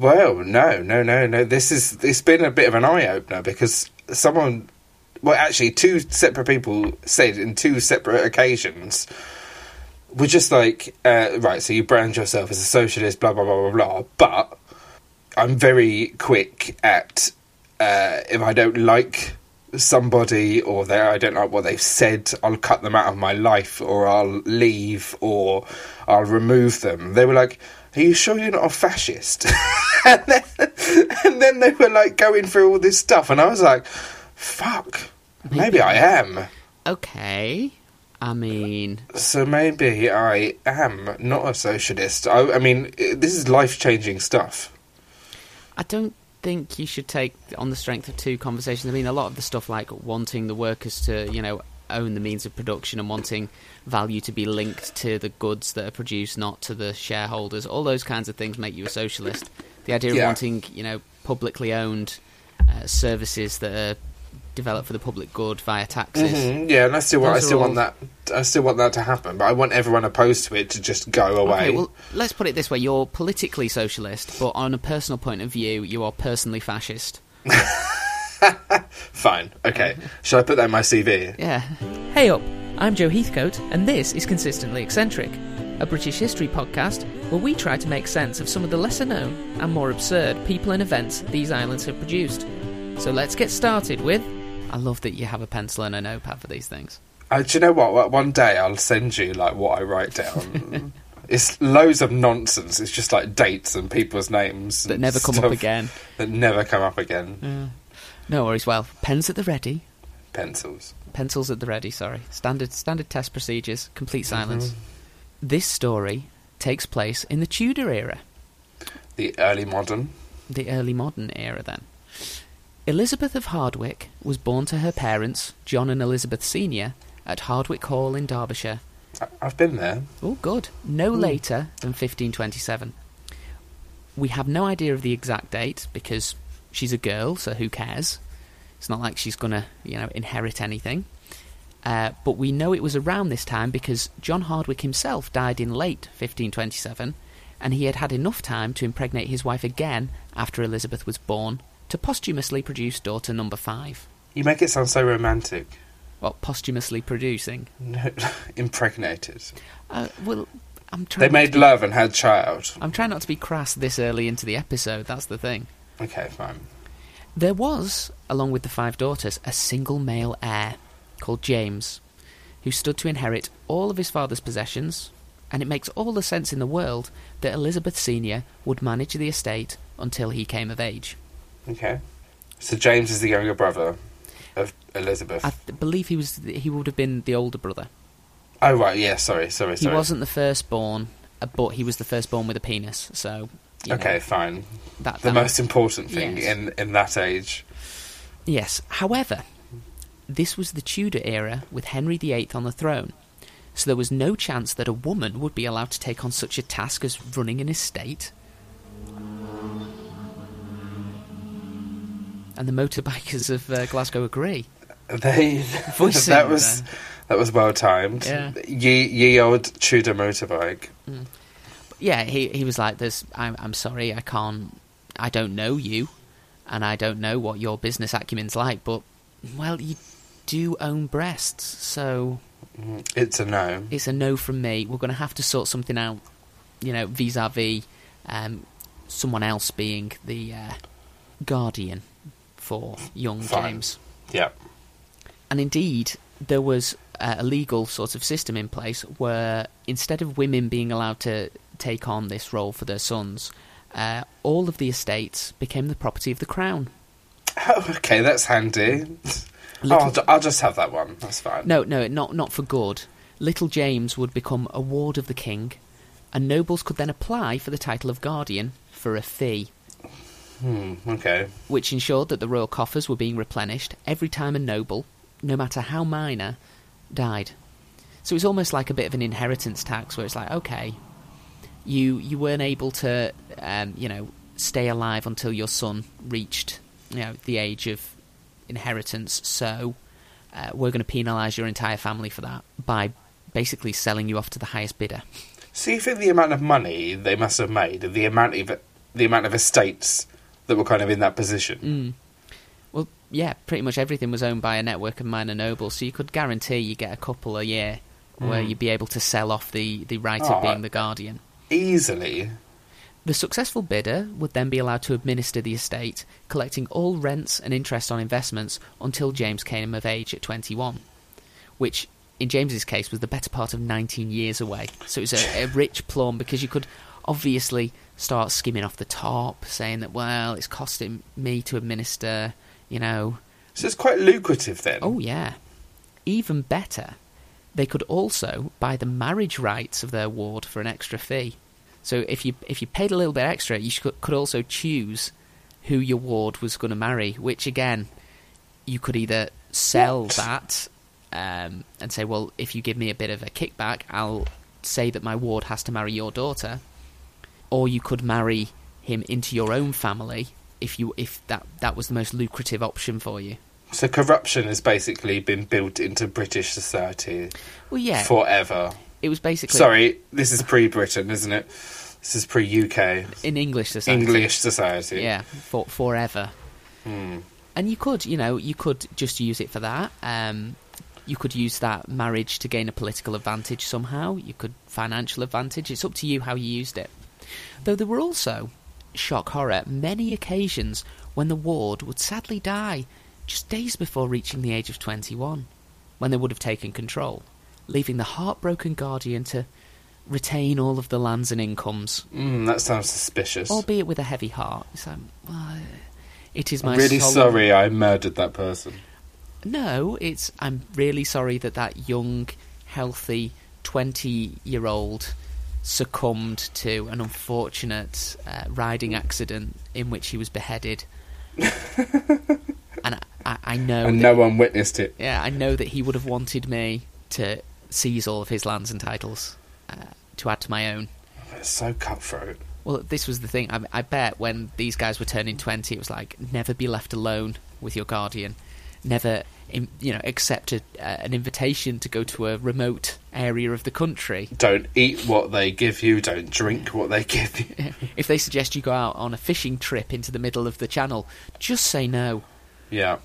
Well, no, no, no, no. This is it's been a bit of an eye opener because someone, well, actually, two separate people said in two separate occasions, we're just like, uh, right. So you brand yourself as a socialist, blah blah blah blah blah. But I'm very quick at uh, if I don't like somebody or they I don't like what they've said, I'll cut them out of my life or I'll leave or I'll remove them. They were like, Are you sure you're not a fascist? and, then, and then they were like going through all this stuff and I was like, Fuck, maybe I am. Okay. I mean, So maybe I am not a socialist. I, I mean, this is life changing stuff. I don't think you should take on the strength of two conversations. I mean, a lot of the stuff like wanting the workers to, you know, own the means of production and wanting value to be linked to the goods that are produced, not to the shareholders. All those kinds of things make you a socialist. The idea of Yeah. wanting, you know, publicly owned uh, services that are developed for the public good via taxes. Mhm, Yeah, and I still want, I still want that. I still want that to happen, but I want everyone opposed to it to just go away. Okay, well, let's put it this way: you're politically socialist, but on a personal point of view, you are personally fascist. Fine. Okay. Shall I put that in my CV? Yeah. Hey up, I'm Joe Heathcote, and this is Consistently Eccentric, a British history podcast where we try to make sense of some of the lesser known and more absurd people and events these islands have produced. So let's get started with. I love that you have a pencil and a notepad for these things. Uh, do you know what? What- One day I'll send you like what I write down. it's loads of nonsense. It's just like dates and people's names That never come up again. That never come up again. No worries. Well, pens at the ready, Pencils. pencils at the ready. Sorry, standard standard test procedures. Complete mm-hmm. silence. This story takes place in the Tudor era, The early modern. the early modern era. Then, Elizabeth of Hardwick was born to her parents, John and Elizabeth Senior, at Hardwick Hall in Derbyshire. I've been there. Oh, good. No hmm. later than 1527. We have no idea of the exact date because she's a girl, so who cares? It's not like she's going to, you know, inherit anything. Uh, but we know it was around this time because John Hardwick himself died in late 1527, and he had had enough time to impregnate his wife again after Elizabeth was born to posthumously produce daughter number five. You make it sound so romantic. Well, posthumously producing. No, impregnated. Uh, well, I'm trying. They made be- love and had child. I'm trying not to be crass this early into the episode. That's the thing. Okay, fine. There was, along with the five daughters, a single male heir called James, who stood to inherit all of his father's possessions, and it makes all the sense in the world that Elizabeth Senior would manage the estate until he came of age. Okay. So James is the younger brother of Elizabeth. I th- believe he was he would have been the older brother. oh right, yeah. Sorry, sorry, He wasn't the firstborn, uh, but he was the firstborn with a penis. So you know, Okay, fine. that, The that- most important thing Yes. in in that age. Yes. However, this was the Tudor era with Henry VIII on the throne, so there was no chance that a woman would be allowed to take on such a task as running an estate. And the motorbikers of uh, Glasgow agree. They that was that was well timed. Yeah. Ye ye old Tudor motorbike. But yeah, he he was like, "There's, I'm, I'm sorry, I can't, I don't know you, and I don't know what your business acumen's like, but well, you do own breasts, so It's a no. it's a no from me. We're going to have to sort something out, you know, vis-a-vis um, someone else being the uh, guardian for young Fine. James. Yeah. And indeed, there was uh, a legal sort of system in place where instead of women being allowed to take on this role for their sons, uh, all of the estates became the property of the crown. Oh, okay, that's handy. Oh, Little- I'll, ju- I'll just have that one. That's fine. No, no, not not for good. Little James would become a ward of the king, and nobles could then apply for the title of guardian for a fee, Hmm, okay. which ensured that the royal coffers were being replenished every time a noble, no matter how minor, died. So it was almost like a bit of an inheritance tax, where it's like, okay, you you weren't able to, um, you know, stay alive until your son reached, you know, the age of inheritance. So uh, we're going to penalise your entire family for that by basically selling you off to the highest bidder. So you think the amount of money they must have made, the amount of the amount of estates that were kind of in that position. Well, yeah, pretty much everything was owned by a network of minor nobles, so you could guarantee you get a couple a year where you'd be able to sell off the, the right Oh, of being the guardian. Easily. The successful bidder would then be allowed to administer the estate, collecting all rents and interest on investments until James came of age at 21, which in James's case was the better part of 19 years away. So it was a, a rich plum because you could obviously start skimming off the top, saying that, well, it's costing me to administer, you know. So it's quite lucrative then. Oh, yeah. Even better, they could also buy the marriage rights of their ward for an extra fee. So if you if you paid a little bit extra, you should, could also choose who your ward was going to marry. Which again, you could either sell What? that um, and say, well, if you give me a bit of a kickback, I'll say that my ward has to marry your daughter, or you could marry him into your own family if you if that that was the most lucrative option for you. So corruption has basically been built into British society Well, yeah, forever. it was basically Sorry, this is pre-Britain, isn't it? This is pre-UK. in English society. English society. yeah, for forever. Hmm. And you could, you know, you could just use it for that. Um, you could use that marriage to gain a political advantage somehow. You could financial advantage. It's up to you how you used it. Though there were also, shock horror, many occasions when the ward would sadly die just days before reaching the age of 21, when they would have taken control, leaving the heartbroken guardian to retain all of the lands and incomes, Mm, that sounds suspicious. albeit with a heavy heart. It's like, well, it is my I'm really solemn- sorry I murdered that person. No, it's I'm really sorry that that young, healthy, twenty-year-old succumbed to an unfortunate uh, riding accident in which he was beheaded. and I, I, know, and that, no one witnessed it. yeah, I know that he would have wanted me to seize all of his lands and titles uh, to add to my own. It's so cutthroat. Well, this was the thing. I, I bet when these guys were turning twenty, it was like never be left alone with your guardian, never, you know, accept a, uh, an invitation to go to a remote area of the country. Don't eat what they give you. Don't drink what they give you. if they suggest you go out on a fishing trip into the middle of the channel, just say no. Yeah.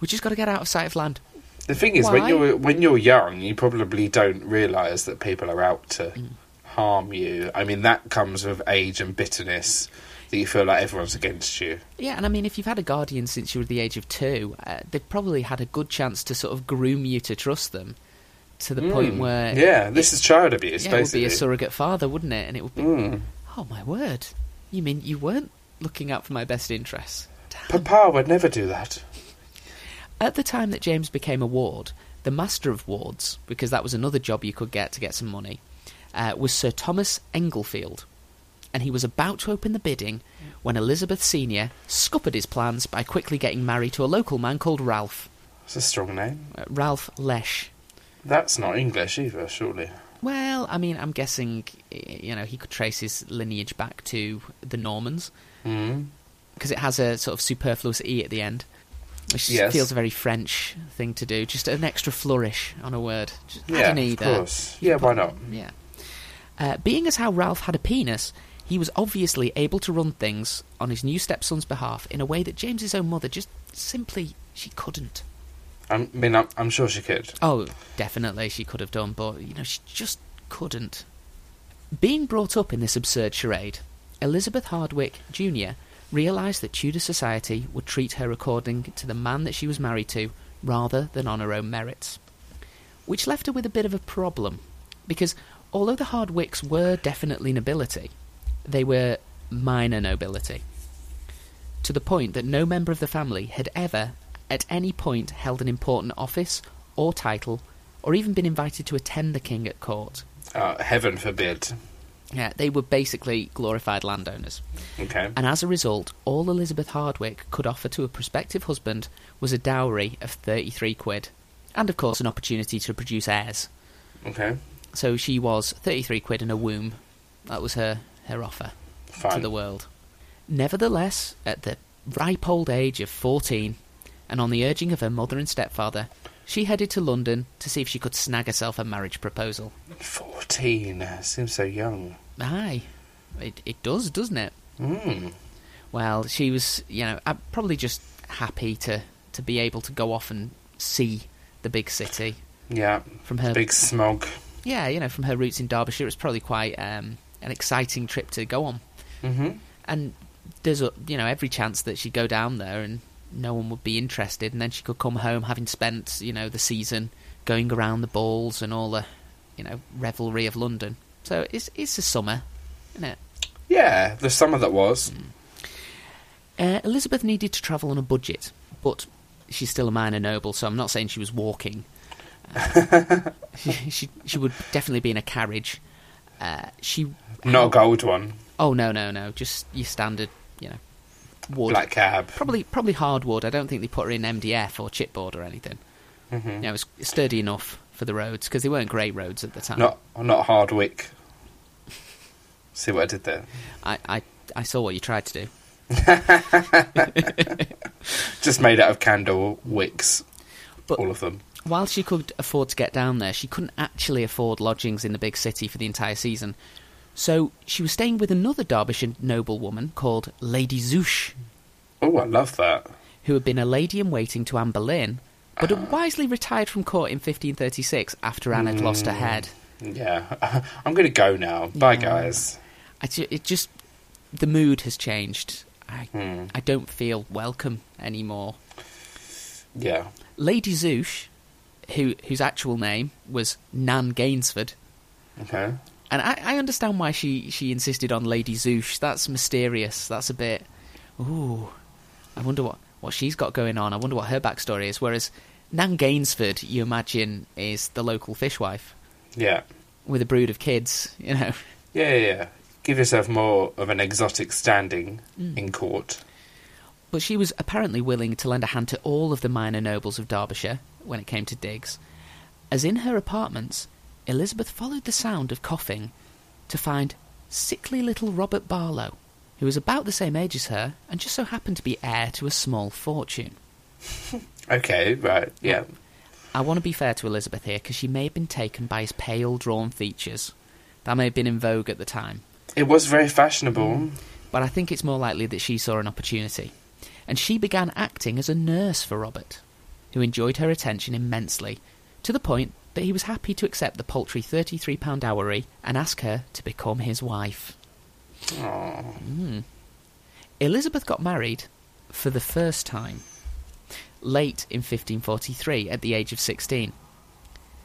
We just got to get out of sight of land. The thing is, when you're when you're young, you probably don't realise that people are out to Mm. harm you. I mean, that comes with age and bitterness that you feel like everyone's against you. Yeah, and I mean, if you've had a guardian since you were the age of two, uh, they've probably had a good chance to sort of groom you to trust them to the point Mm. where yeah, this is child abuse. yeah, it would be a surrogate father, wouldn't it? And it would be Mm. Oh my word! You mean you weren't looking out for my best interests? Papa would never do that. At the time that James became a ward, the master of wards, because that was another job you could get to get some money, uh, was Sir Thomas Englefield, and he was about to open the bidding when Elizabeth Senior scuppered his plans by quickly getting married to a local man called Ralph, It's a strong name. uh, Ralph Leche. That's not English either, surely. Well, I mean, I'm guessing, you know, he could trace his lineage back to the Normans. Mm. Because it has a sort of superfluous e at the end, which Yes. feels a very French thing to do. Just an extra flourish on a word. Just add Yeah, an e of there. course. Yeah, why not? Yeah. Uh, being as how Ralph had a penis, he was obviously able to run things on his new stepson's behalf in a way that James's own mother just simply she couldn't. I mean, I'm, I'm sure she could. Oh, definitely she could have done, but you know she just couldn't. Being brought up in this absurd charade, Elizabeth Hardwick Jr. realised that Tudor society would treat her according to the man that she was married to rather than on her own merits. Which left her with a bit of a problem, because although the Hardwicks were definitely nobility, they were minor nobility. To the point that no member of the family had ever, at any point, held an important office or title, or even been invited to attend the king at court. Uh, heaven forbid. Yeah, they were basically glorified landowners. Okay. And as a result, all Elizabeth Hardwick could offer to a prospective husband was a dowry of 33 quid. And of course, an opportunity to produce heirs. Okay. So she was 33 quid in a womb. That was her, her offer to the world. Nevertheless, at the ripe old age of 14, and on the urging of her mother and stepfather, she headed to London to see if she could snag herself a marriage proposal. 14. Seems so young. Aye, it, it does, doesn't it? Mm. Well, she was, you know, probably just happy to to be able to go off and see the big city Yeah. from her. Big smog. Yeah, you know, from her roots in Derbyshire, it's probably quite um, an exciting trip to go on. hmm And there's, a, you know, every chance that she'd go down there and no one would be interested, and then she could come home having spent, you know, the season going around the balls and all the, you know, revelry of London. So it's it's a summer, isn't it? Yeah, the summer that was. Uh, Elizabeth needed to travel on a budget, but she's still a minor noble, so I'm not saying she was walking. Uh, she, she she would definitely be in a carriage. Uh, she Not a gold one. Oh no no no, just your standard, you know, wood. Black cab. Probably probably hardwood. I don't think they put her in MDF or chipboard or anything. hmm You know, it was sturdy enough for the roads because they weren't great roads at the time. Not not Hardwick. See what I did there? I, I I saw what you tried to do. Just made out of candle wicks. But- all of them. While she could afford to get down there, she couldn't actually afford lodgings in the big city for the entire season. So she was staying with another Derbyshire noblewoman called Lady Zouche, Oh, I love that. who had been a lady in waiting to Anne Boleyn, but had wisely retired from court in 1536 after Anne had lost her head. Yeah, I'm going to go now. Bye, Yeah. guys. I ju- it just the mood has changed. I Hmm. I don't feel welcome anymore. Yeah. Lady Zouche, who whose actual name was Nan Gainsford, Okay. and I, I understand why she, she insisted on Lady Zouche. That's mysterious. That's a bit. Ooh, I wonder what, what she's got going on. I wonder what her backstory is. Whereas Nan Gainsford, you imagine, is the local fishwife Yeah. with a brood of kids. You know, Yeah, yeah, yeah. Give yourself more of an exotic standing Mm. in court. But she was apparently willing to lend a hand to all of the minor nobles of Derbyshire when it came to digs. As in her apartments, Elizabeth followed the sound of coughing to find sickly little Robert Barlow, who was about the same age as her and just so happened to be heir to a small fortune. Okay, right. Yeah. I want to be fair to Elizabeth here because she may have been taken by his pale, drawn features. That may have been in vogue at the time. It was very fashionable. Mm. but I think it's more likely that she saw an opportunity. And she began acting as a nurse for Robert, who enjoyed her attention immensely, to the point that he was happy to accept the paltry £33 dowry and ask her to become his wife. Mm. Elizabeth got married for the first time, late in 1543, at the age of 16.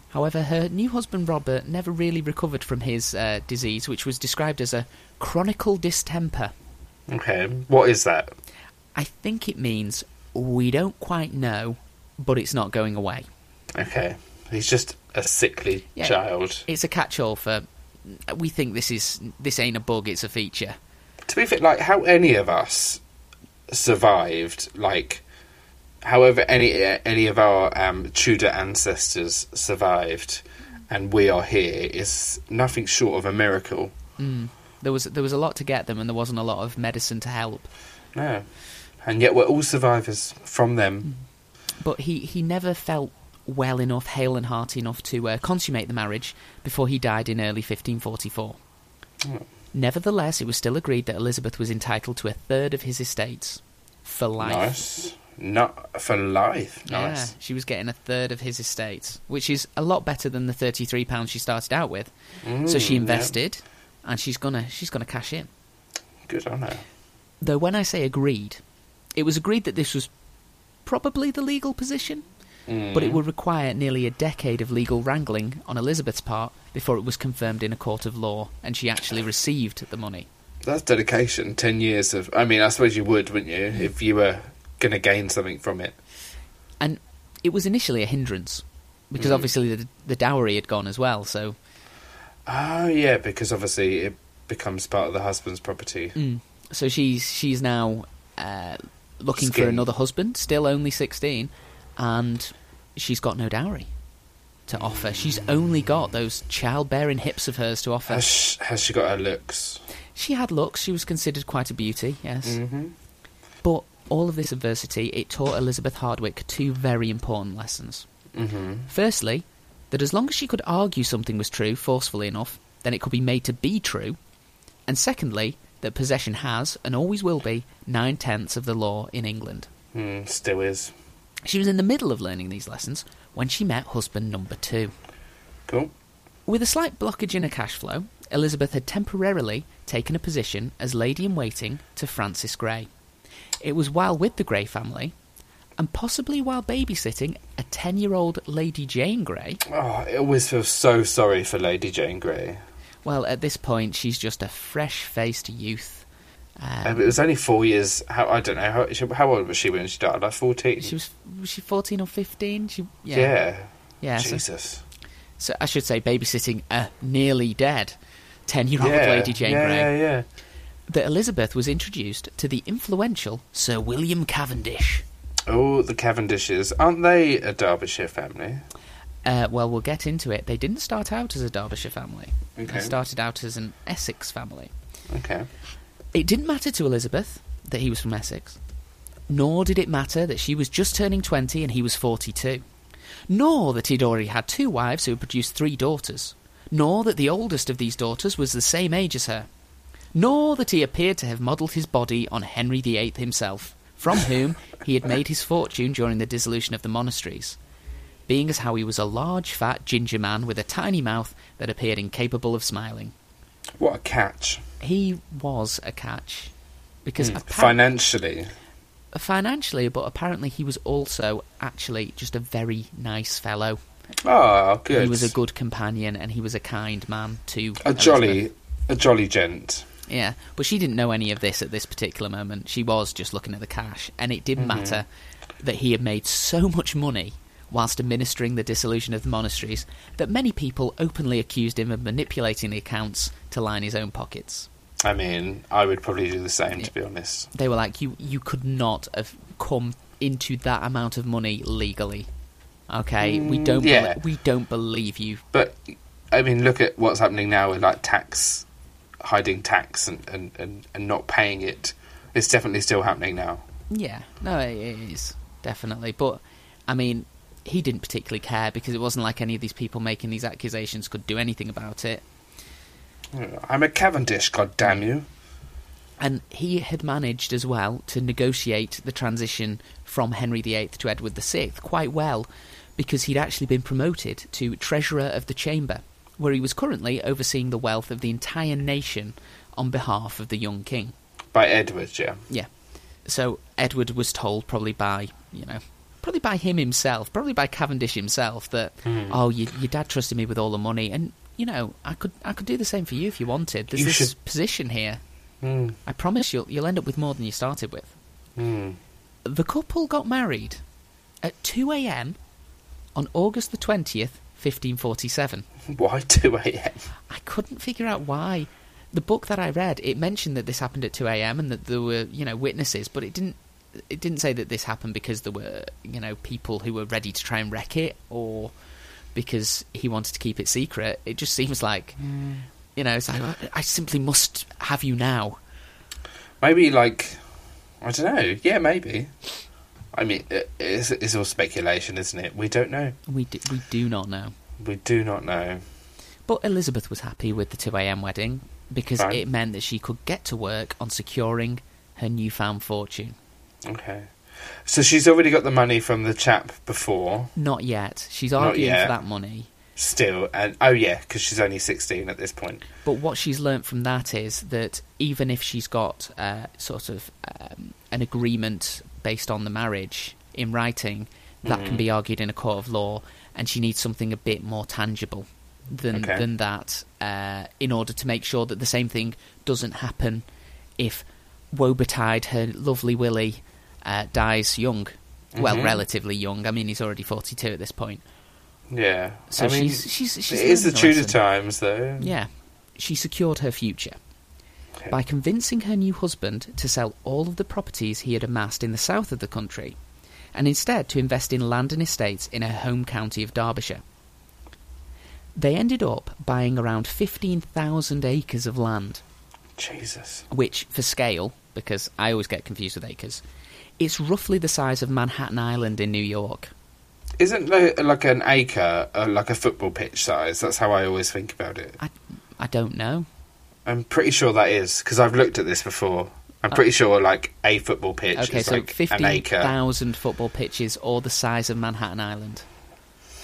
However, her new husband Robert never really recovered from his uh, disease, which was described as a chronicle distemper. Okay. What is that? I think it means we don't quite know, but it's not going away. Okay. He's just a sickly Yeah. child. It's a catch-all for we think this is this ain't a bug, it's a feature. To be fair, like how any of us survived, like however any any of our um, Tudor ancestors survived, and we are here is nothing short of a miracle. Mm. There was there was a lot to get them, and there wasn't a lot of medicine to help. No, and yet we're all survivors from them. But he he never felt well enough, hale and hearty enough to uh, consummate the marriage before he died in early 1544. Mm. Nevertheless, it was still agreed that Elizabeth was entitled to a third of his estates for life. Nice, not for life. Nice. Yeah, she was getting a third of his estates, which is a lot better than the thirty-three pounds she started out with. so Mm, she yeah. invested, and she's gonna she's gonna cash in. Good on her. Though when I say agreed, it was agreed that this was probably the legal position, but it Mm. would require nearly a decade of legal wrangling on Elizabeth's part before it was confirmed in a court of law and she actually received the money. That's dedication. Ten years of. I mean, I suppose you would, wouldn't you, if you were going to gain something from it? And it was initially a hindrance because Mm. obviously the, the dowry had gone as well, so Oh yeah, because obviously it becomes part of the husband's property. Mm. So she's she's now uh, looking for another husband, still only sixteen, and she's got no dowry to offer. She's only got those childbearing hips of hers to offer. Has she, has she got her looks? She had looks. She was considered quite a beauty, yes. Mm-hmm. But all of this adversity, it taught Elizabeth Hardwick two very important lessons. Mm-hmm. Firstly, that as long as she could argue something was true forcefully enough, then it could be made to be true. And secondly, that possession has, and always will be, nine tenths of the law in England. Hmm, still is. She was in the middle of learning these lessons when she met husband number two. Cool. With a slight blockage in her cash flow, Elizabeth had temporarily taken a position as lady in waiting to Frances Grey. It was while with the Grey family, and possibly while babysitting a 10 year old Lady Jane Grey. Oh, I always feel so sorry for Lady Jane Grey. Well, at this point, she's just a fresh faced youth. Um, it was only four years. How I don't know. How, she- how old was she when she died? Like fourteen. she was, was she 14 or 15? She, yeah. yeah. Yeah, Jesus. so I should say babysitting a nearly dead 10 year old yeah. Lady Jane yeah, Grey. Yeah, yeah. That Elizabeth was introduced to the influential Sir William Cavendish. Oh, the Cavendishes aren't they a Derbyshire family? Uh, well, we'll get into it. They didn't start out as a Derbyshire family. Okay. They started out as an Essex family. Okay. It didn't matter to Elizabeth that he was from Essex, nor did it matter that she was just turning 20 and he was 42, nor that he'd already had two wives who had produced three daughters, nor that the oldest of these daughters was the same age as her, nor that he appeared to have modelled his body on Henry VIII himself, from whom he had made his fortune during the dissolution of the monasteries, being as how he was a large, fat, ginger man with a tiny mouth that appeared incapable of smiling. What a catch. He was a catch. Because appa- Financially. financially, but apparently he was also actually just a very nice fellow. Oh, good. He was a good companion and he was a kind man to a Elizabeth. jolly, a jolly gent. Yeah, but she didn't know any of this at this particular moment. She was just looking at the cash, and it didn't Mm-hmm. matter that he had made so much money whilst administering the dissolution of the monasteries that many people openly accused him of manipulating the accounts to line his own pockets. I mean, I would probably do the same, to be honest. They were like, "You, you could not have come into that amount of money legally." Okay, we Mm, don't, yeah. we don't believe you. But I mean, look at what's happening now with like tax, hiding tax and, and, and, and not paying it. It's definitely still happening now. Yeah, no, it is definitely. But I mean, he didn't particularly care because it wasn't like any of these people making these accusations could do anything about it. Uh, I'm a Cavendish, god damn you. And he had managed as well to negotiate the transition from Henry VIII to Edward VI quite well because he'd actually been promoted to Treasurer of the Chamber, where he was currently overseeing the wealth of the entire nation on behalf of the young king. By Edward, yeah. Yeah. So Edward was told, probably by, you know, probably by him himself, probably by Cavendish himself, that, Hmm. oh, you, your dad trusted me with all the money, and, you know, I could I could do the same for you if you wanted. There's You this should- position here. Mm, I promise you'll, you'll end up with more than you started with. mm. The couple got married at 2 a.m. on August the 20th, 1547. Why 2 a.m.? I couldn't figure out why. The book that I read, it mentioned that this happened at 2 a.m. and that there were, you know, witnesses, but it didn't. It didn't say that this happened because there were, you know, people who were ready to try and wreck it, or because he wanted to keep it secret. It just seems like, you know, it's like I- simply must have you now. Maybe like, I don't know. Yeah, maybe. I mean, it's, it's all speculation, isn't it? We don't know. We do, we do not know. We do not know. But Elizabeth was happy with the 2 a.m. wedding because it meant that she could get to work on securing her newfound fortune. Okay. So she's already got the money from the chap before, Not yet. She's arguing yet. for that money. still, and oh yeah, because she's only 16 at this point. But what she's learnt from that is that even if she's got uh, sort of um, an agreement based on the marriage in writing, that can Mhm. be argued in a court of law, and she needs something a bit more tangible than Okay. than that uh, in order to make sure that the same thing doesn't happen if Woebetide, her lovely Willie, uh, dies young. Well, Mhm. relatively young. I mean, he's already forty-two at this point. Yeah. So I mean, she's she's she's it is the Tudor times, though. Yeah. She secured her future Okay. by convincing her new husband to sell all of the properties he had amassed in the south of the country and instead to invest in land and estates in her home county of Derbyshire. They ended up buying around 15,000 acres of land, Jesus. which, for scale, because I always get confused with acres, it's roughly the size of Manhattan Island in New York. Isn't like, like an acre uh, like a football pitch size? That's how I always think about it. I, I don't know. I'm pretty sure that is because I've looked at this before. I'm pretty sure like a football pitch Okay, is so like an acre. 15,000 football pitches or the size of Manhattan Island,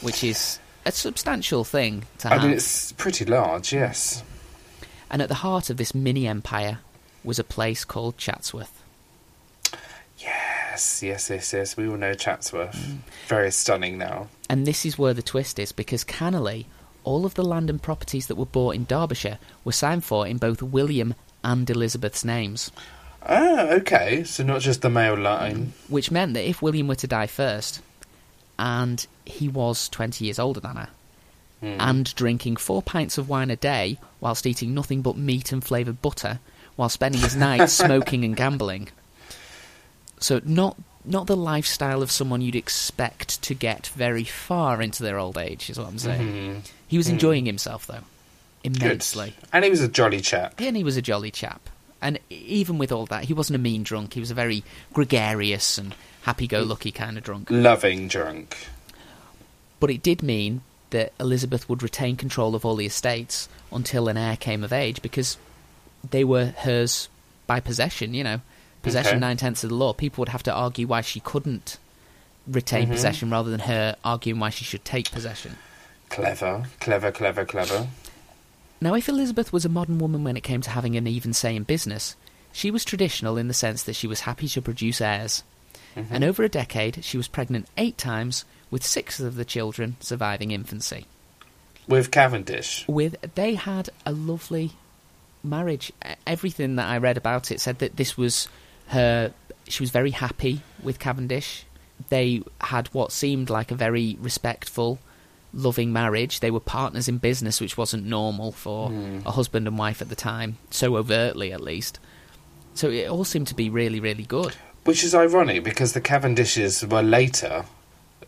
which is a substantial thing to I have. mean, it's pretty large. Yes. And at the heart of this mini empire was a place called Chatsworth. Yes, yes, yes, yes. We all know Chatsworth. Mm. Very stunning now. And this is where the twist is because cannily, all of the land and properties that were bought in Derbyshire were signed for in both William and Elizabeth's names, Ah, okay. So not just the male line. which meant that if William were to die first, and he was 20 years older than her, Hmm. and drinking four pints of wine a day whilst eating nothing but meat and flavoured butter, while spending his nights smoking and gambling. So not not the lifestyle of someone you'd expect to get very far into their old age, is what I'm saying. Mhm. He was Hmm. enjoying himself though, Good. immensely, And he was a jolly chap. and he was a jolly chap. And even with all that, he wasn't a mean drunk. He was a very gregarious and happy-go-lucky kind of drunk. Loving drunk. But it did mean that Elizabeth would retain control of all the estates until an heir came of age because they were hers by possession, you know. Possession Okay. nine tenths of the law. People would have to argue why she couldn't retain Mhm. possession rather than her arguing why she should take possession. Clever, clever, clever, clever. Now, if Elizabeth was a modern woman when it came to having an even say in business, she was traditional in the sense that she was happy to produce heirs. Mhm. And over a decade, she was pregnant eight times, with six of the children surviving infancy. With Cavendish. with they had a lovely marriage. Everything that I read about it said that this was her. She was very happy with Cavendish. They had what seemed like a very respectful, loving marriage. They were partners in business, which wasn't normal for Hmm. a husband and wife at the time, so overtly at least. So it all seemed to be really, really good. Which is ironic because the Cavendishes were later,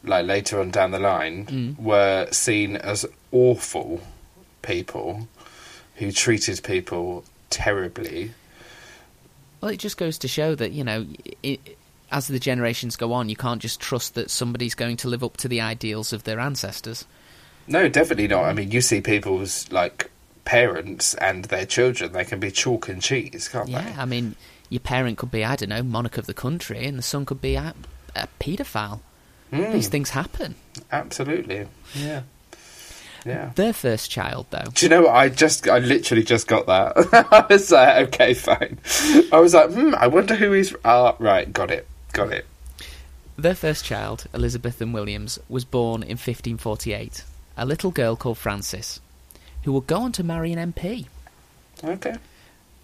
like later on down the line, Mm. were seen as awful people who treated people terribly. Well, it just goes to show that you know, i as the generations go on, you can't just trust that somebody's going to live up to the ideals of their ancestors. No, definitely not. I mean, you see people's like parents and their children; they can be chalk and cheese, can't Yeah, I mean, your parent could be, I don't know, monarch of the country, and the son could be a, a paedophile. Mm, These things happen. absolutely. Yeah. Yeah. Their first child, though, Do you know what? I just, I literally just got that. I was like, okay, fine. I was like, hmm, I wonder who he's. Ah, right, got it, got it. their first child, Elizabeth and Williams, was born in 1548. A little girl called Frances, who would go on to marry an MP. Okay.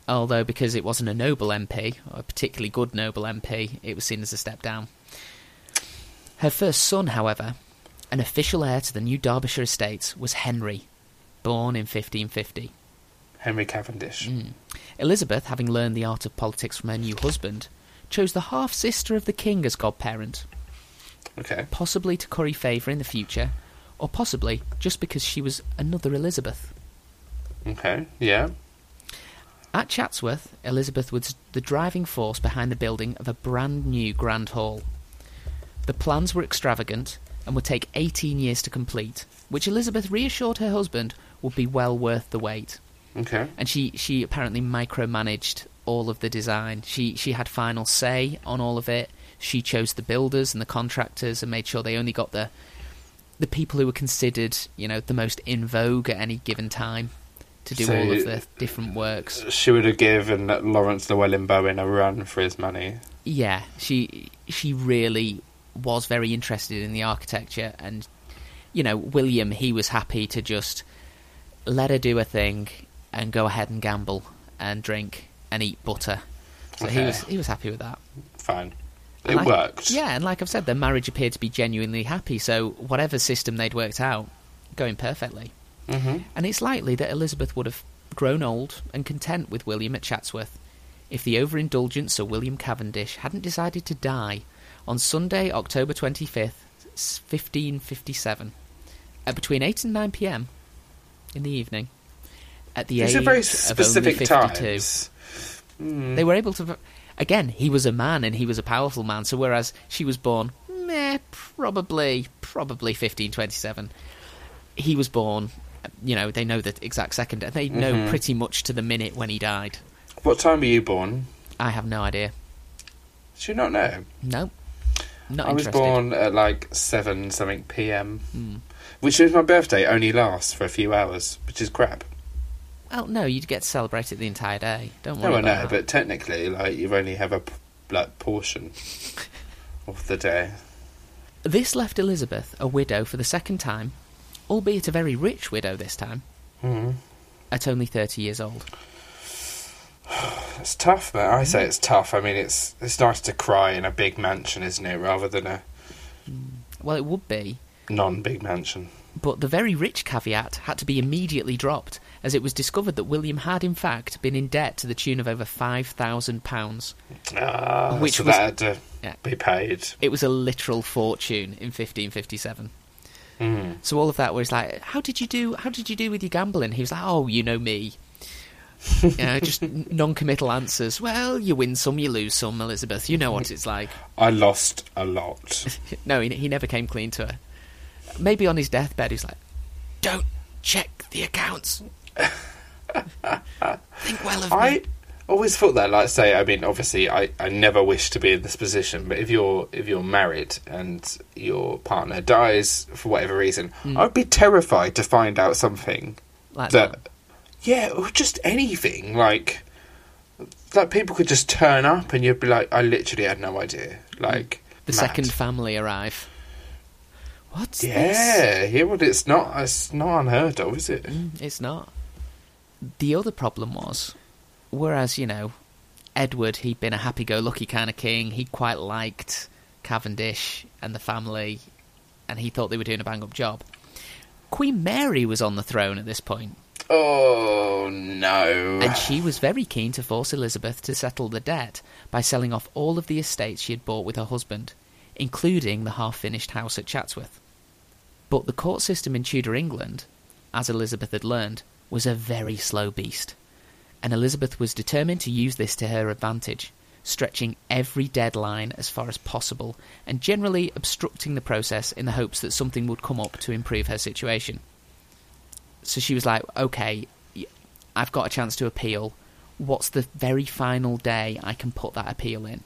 Although, because it wasn't a noble MP, or a particularly good noble MP, it was seen as a step down. Her first son, however, an official heir to the new Derbyshire estates, was Henry, born in 1550. Henry Cavendish. Mm. Elizabeth, having learned the art of politics from her new husband, chose the half sister of the king as godparent, Okay. possibly to curry favour in the future, or possibly just because she was another Elizabeth. Okay. Yeah. At Chatsworth, Elizabeth was the driving force behind the building of a brand new Grand Hall. The plans were extravagant and would take 18 years to complete, which Elizabeth reassured her husband would be well worth the wait. Okay. And she, she apparently micromanaged all of the design. She she had final say on all of it. She chose the builders and the contractors and made sure they only got the the people who were considered, you know, the most in vogue at any given time to do So- all of the different works. She would have given Laurence Llewelyn-Bowen a run for his money. Yeah, she she really was very interested in the architecture, and you know, William he was happy to just let her do a thing and go ahead and gamble and drink and eat butter. So he was he was happy with that. Fine. It like- worked. Yeah, and like I've said, their marriage appeared to be genuinely happy. So whatever system they'd worked out, going perfectly. hmm And it's likely that Elizabeth would have grown old and content with William at Chatsworth if the overindulgent Sir William Cavendish hadn't decided to die on Sunday, October 25th, 1557, at between 8 and 9 pm in the evening, at the These age are very of specific only 52. times. Mm. They were able to. Again, he was a man and he was a powerful man. So whereas she was born, meh, probably, probably 1527, he was born You know, they know the exact second. and They know Mhm. pretty much to the minute when he died. What time were you born? I have no idea. Do you not know? No, not I was interested. born at like seven something p.m., Hmm. which means my birthday only lasts for a few hours, which is crap. Well, no, you'd get to celebrate it the entire day. Don't worry No, I know, but technically, like you only have a like portion of the day. This left Elizabeth a widow for the second time, albeit a very rich widow this time, Mm. at only 30 years old. It's tough, man. I say it's tough. I mean, it's it's nice to cry in a big mansion, isn't it, rather than a Well, it would be, non-big mansion. but the very rich caveat had to be immediately dropped, as it was discovered that William had, in fact, been in debt to the tune of over £5,000. Ah, Which so was- that had to Yeah. be paid. It was a literal fortune in 1557. Mm. So all of that was like, how did you do? How did you do with your gambling? He was like, oh, you know me. You know, just non-committal answers. Well, you win some, you lose some, Elizabeth. You know what it's like. I lost a lot. No, he, he never came clean to her. Maybe on his deathbed, he's like, don't check the accounts. Think well of it. I me. always thought that. Like, say, I mean, obviously, I, I never wish to be in this position. But if you're if you're married and your partner dies for whatever reason, Mm. I'd be terrified to find out something Like that, that. Yeah, or just anything like that. People could just turn up, and you'd be like, I literally had no idea. Like The mad. second family arrive. What's this? yeah, yeah. Well, it's not. It's not unheard of, is it? Mm, It's not. The other problem was, whereas, you know, Edward, he'd been a happy go lucky kind of king, he quite liked Cavendish and the family, and he thought they were doing a bang up job. Queen Mary was on the throne at this point, Oh no! and she was very keen to force Elizabeth to settle the debt by selling off all of the estates she had bought with her husband, including the half finished house at Chatsworth. But the court system in Tudor England, as Elizabeth had learned, was a very slow beast, and Elizabeth was determined to use this to her advantage, stretching every deadline as far as possible and generally obstructing the process in the hopes that something would come up to improve her situation. So she was like, okay, I've got a chance to appeal. What's the very final day I can put that appeal in?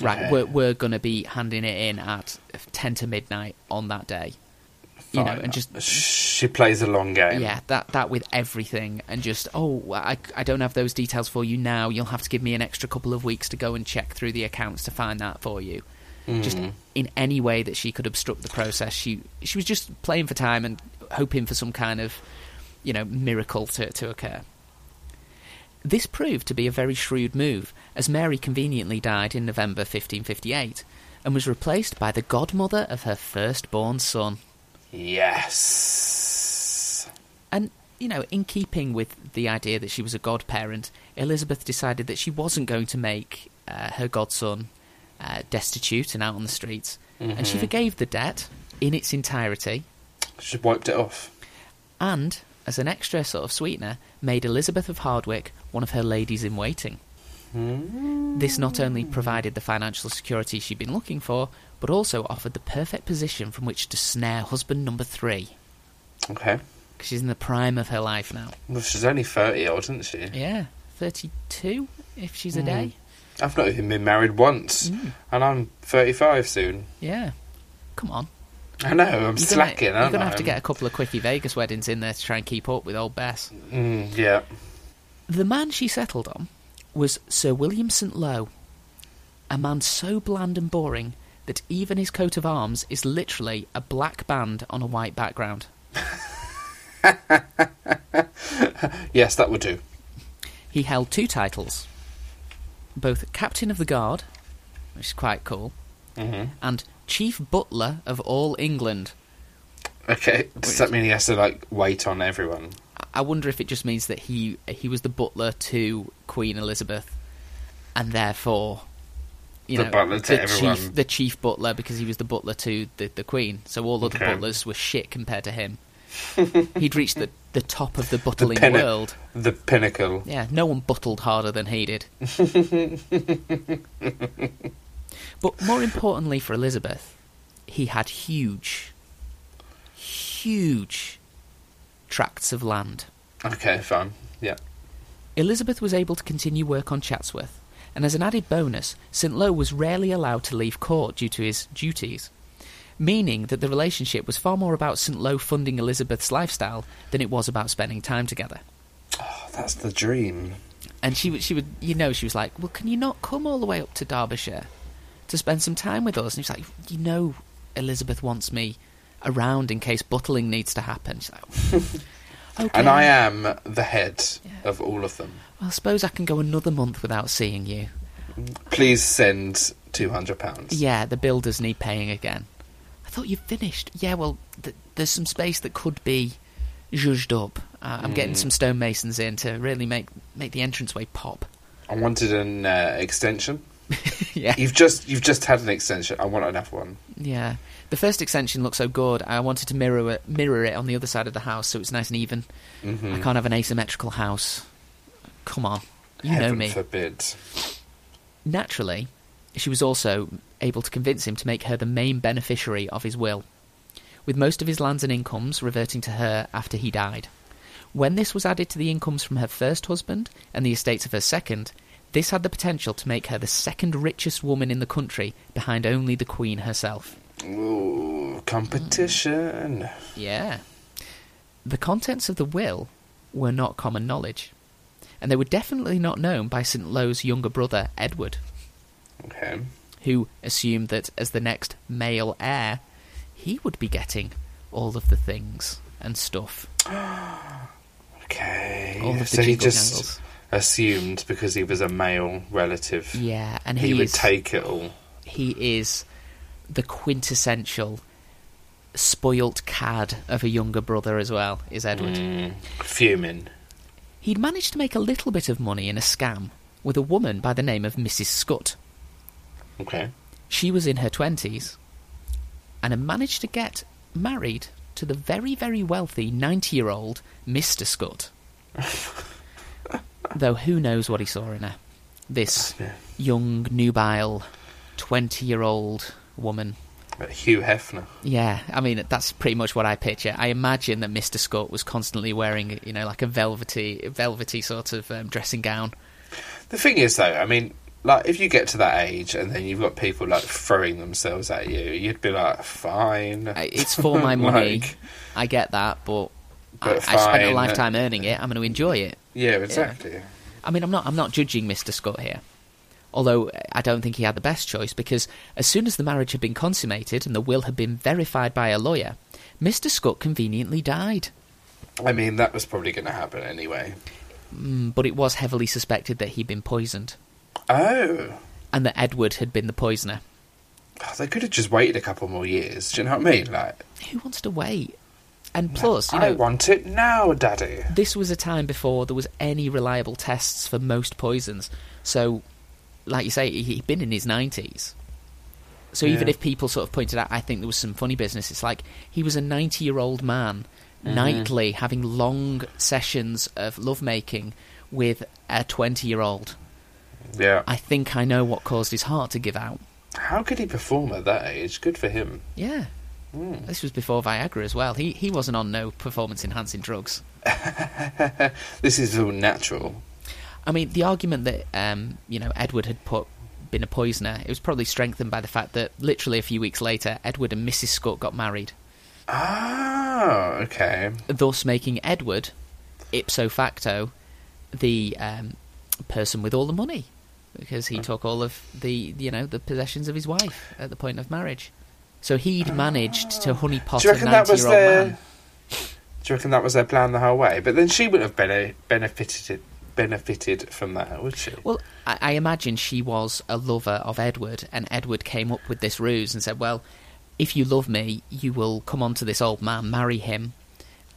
Right, Okay. we're, we're going to be handing it in at 10 to midnight on that day. You know, and just she plays a long game. yeah, that that with everything, and just oh, I, I don't have those details for you now. You'll have to give me an extra couple of weeks to go and check through the accounts to find that for you. Just Mm. in any way that she could obstruct the process, she she was just playing for time and hoping for some kind of you know miracle to to occur. This proved to be a very shrewd move, as Mary conveniently died in November 1558 and was replaced by the godmother of her firstborn son. Yes. And, you know, in keeping with the idea that she was a godparent, Elizabeth decided that she wasn't going to make uh, her godson uh, destitute and out on the streets. And she Mhm. forgave the debt in its entirety She wiped it off. and, as an extra sort of sweetener, made Elizabeth of Hardwick one of her ladies in waiting. Mm. This not only provided the financial security she'd been looking for, but also offered the perfect position from which to snare husband number three. Okay. Because she's in the prime of her life now. Well, she's only 30 odd, isn't she? Yeah, 32 if she's a Mm. day. I've not even been married once, Mm. and I'm 35 soon. Yeah. Come on. I know, I'm You're slacking, gonna, you're gonna have to get a couple of quickie Vegas weddings in there to try and keep up with old Bess. Mm, yeah. The man she settled on was Sir William St. Loe, a man so bland and boring that even his coat of arms is literally a black band on a white background. Yes, that would do. He held two titles, both Captain of the Guard, which is quite cool, hmm and Chief Butler of all England. Okay, does that mean he has to, like, wait on everyone? I wonder if it just means that he he was the butler to Queen Elizabeth, and therefore, you The know, butler to the everyone. chief the chief butler because he was the butler to the, the Queen. So all other Okay. butlers were shit compared to him. He'd reached the the top of the The buttling pinna- world. The pinnacle. Yeah, no one buttled harder than he did. but more importantly for Elizabeth, he had huge, huge tracts of land. Okay, fine. Yeah. Elizabeth was able to continue work on Chatsworth, and as an added bonus, St. Loe was rarely allowed to leave court due to his duties, meaning that the relationship was far more about St. Loe funding Elizabeth's lifestyle than it was about spending time together. Oh, that's the dream. And she she would, you know, she was like, "Well, can you not come all the way up to Derbyshire to spend some time with us?" And he's like, "You know, Elizabeth wants me around in case buttling needs to happen." She's like, "Okay." And I am the head Yeah. of all of them. Well, I suppose I can go another month without seeing you. Please send two hundred pounds. Yeah, the builders need paying again. I thought you finished. Yeah, well, th- there's some space that could be zhuzhed up. Uh, I'm getting Mm. some stonemasons in to really make make the entranceway pop. I wanted an uh, extension. yeah, You've just you've just had an extension. I want another one. yeah. The first extension looked so good. I wanted to mirror it, mirror it on the other side of the house so it's nice and even. Mm-hmm. I can't have an asymmetrical house. Come on, you know Heaven me. forbid. Naturally, she was also able to convince him to make her the main beneficiary of his will, with most of his lands and incomes reverting to her after he died. When this was added to the incomes from her first husband and the estates of her second, this had the potential to make her the second richest woman in the country, behind only the Queen herself. Ooh, competition. Yeah. The contents of the will were not common knowledge, and they were definitely not known by St. Loe's younger brother, Edward. Okay. who assumed that as the next male heir, he would be getting all of the things and stuff. Okay. All of the so he just. Assumed because he was a male relative, Yeah, and he, he, would is, take it all. he is the quintessential spoilt cad of a younger brother as well, is Edward. Mm, fuming. He'd managed to make a little bit of money in a scam with a woman by the name of Mrs. Scott. Okay. She was in her 20s and had managed to get married to the very, very wealthy 90 year old Mr. Scott. Though who knows what he saw in her. This young, nubile, 20 year old woman. But Hugh Hefner. Yeah, I mean, that's pretty much what I picture. I imagine that Mr. Scott was constantly wearing, you know, like a velvety, velvety sort of um, dressing gown. The thing is, though, I mean, like if you get to that age and then you've got people like throwing themselves at you, you'd be like, fine. It's for my money. Like, I get that, but, I, But I spent a lifetime earning it. I'm going to enjoy it. Yeah, exactly. I mean, I'm not. I'm not judging Mr. Scott here. Although I don't think he had the best choice because as soon as the marriage had been consummated and the will had been verified by a lawyer, Mr. Scott conveniently died. I mean, that was probably going to happen anyway. Mm, but it was heavily suspected that he'd been poisoned Oh. and that Edward had been the poisoner. Oh, They could have just waited a couple more years. Do you know what I mean? Like, Who wants to wait? And plus, you I know, want it now, Daddy. this was a time before there was any reliable tests for most poisons. So, like you say, he- he'd been in his 90s. So even if people sort of pointed out, I think there was some funny business. It's like he was a 90 year old man, mm-hmm. nightly having long sessions of lovemaking with a 20 year old. Yeah. I think I know what caused his heart to give out. How could he perform at that age? Good for him. Yeah. Mm. This was before Viagra as well. He he wasn't on no performance enhancing drugs. this is all natural. I mean, the argument that um, you know Edward had put been a poisoner, it was probably strengthened by the fact that literally a few weeks later, Edward and Mrs. Scott got married, Oh, okay. thus making Edward ipso facto the um, person with all the money because he took all of the you know the possessions of his wife at the point of marriage. So he'd managed to honeypot a reckon that was ninety-year-old their? man. Do you reckon that was their plan the whole way? But then she wouldn't have bene- benefited benefited from that, would she? Well, I, I imagine she was a lover of Edward, and Edward came up with this ruse and said, "Well, if you love me, you will come on to this old man, marry him,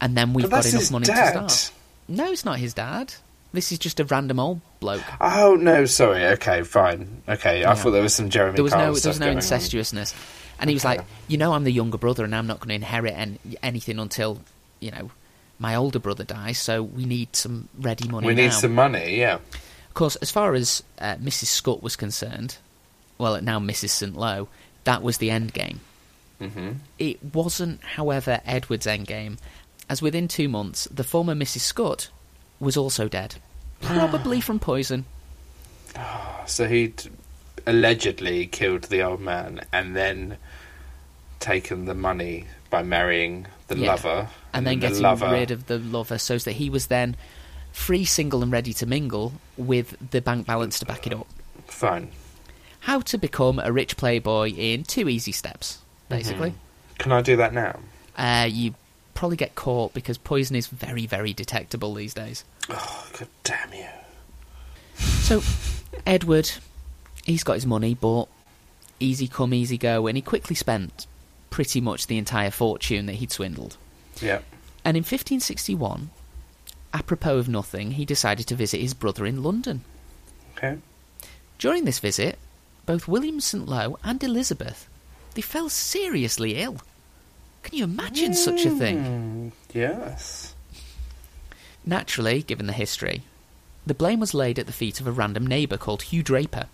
and then we've got enough money dad. to start." No, it's not his dad. This is just a random old bloke. Oh no, sorry. Okay, fine. Okay, I Yeah. thought there was some Jeremy. There was Kyle no, there was no going on. And he was Okay. like, "You know, I'm the younger brother, and I'm not going to inherit an anything until, you know, my older brother dies. So we need some ready money We now." need some money. Yeah. Of course, as far as uh, Mrs. Scott was concerned, well, now Mrs. St. Loe, that was the end game. hmm It wasn't, however, Edward's end game. as within two months, the former Mrs. Scott was also dead. Probably from poison. So he'd allegedly killed the old man and then taken the money by marrying the Yeah. lover. And then the getting lover. rid of the lover so that he was then free, single, and ready to mingle with the bank balance to back it up. Fine. How to become a rich playboy in two easy steps, basically. Can I do that now? Uh, you probably get caught because poison is very, very detectable these days. Oh, god damn you. So, Edward, he's got his money, but easy come, easy go, and he quickly spent pretty much the entire fortune that he'd swindled. Yeah. And in 1561, apropos of nothing, he decided to visit his brother in London. Okay. During this visit, both William St. Loe and Elizabeth, they fell seriously ill. Can you imagine such a thing? Hmm, yes. Naturally, given the history, the blame was laid at the feet of a random neighbour called Hugh Draper,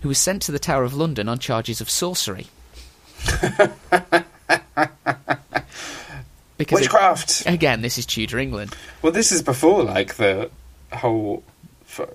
who was sent to the Tower of London on charges of sorcery. because Witchcraft! again, this is Tudor England. Well, this is before, like, the whole,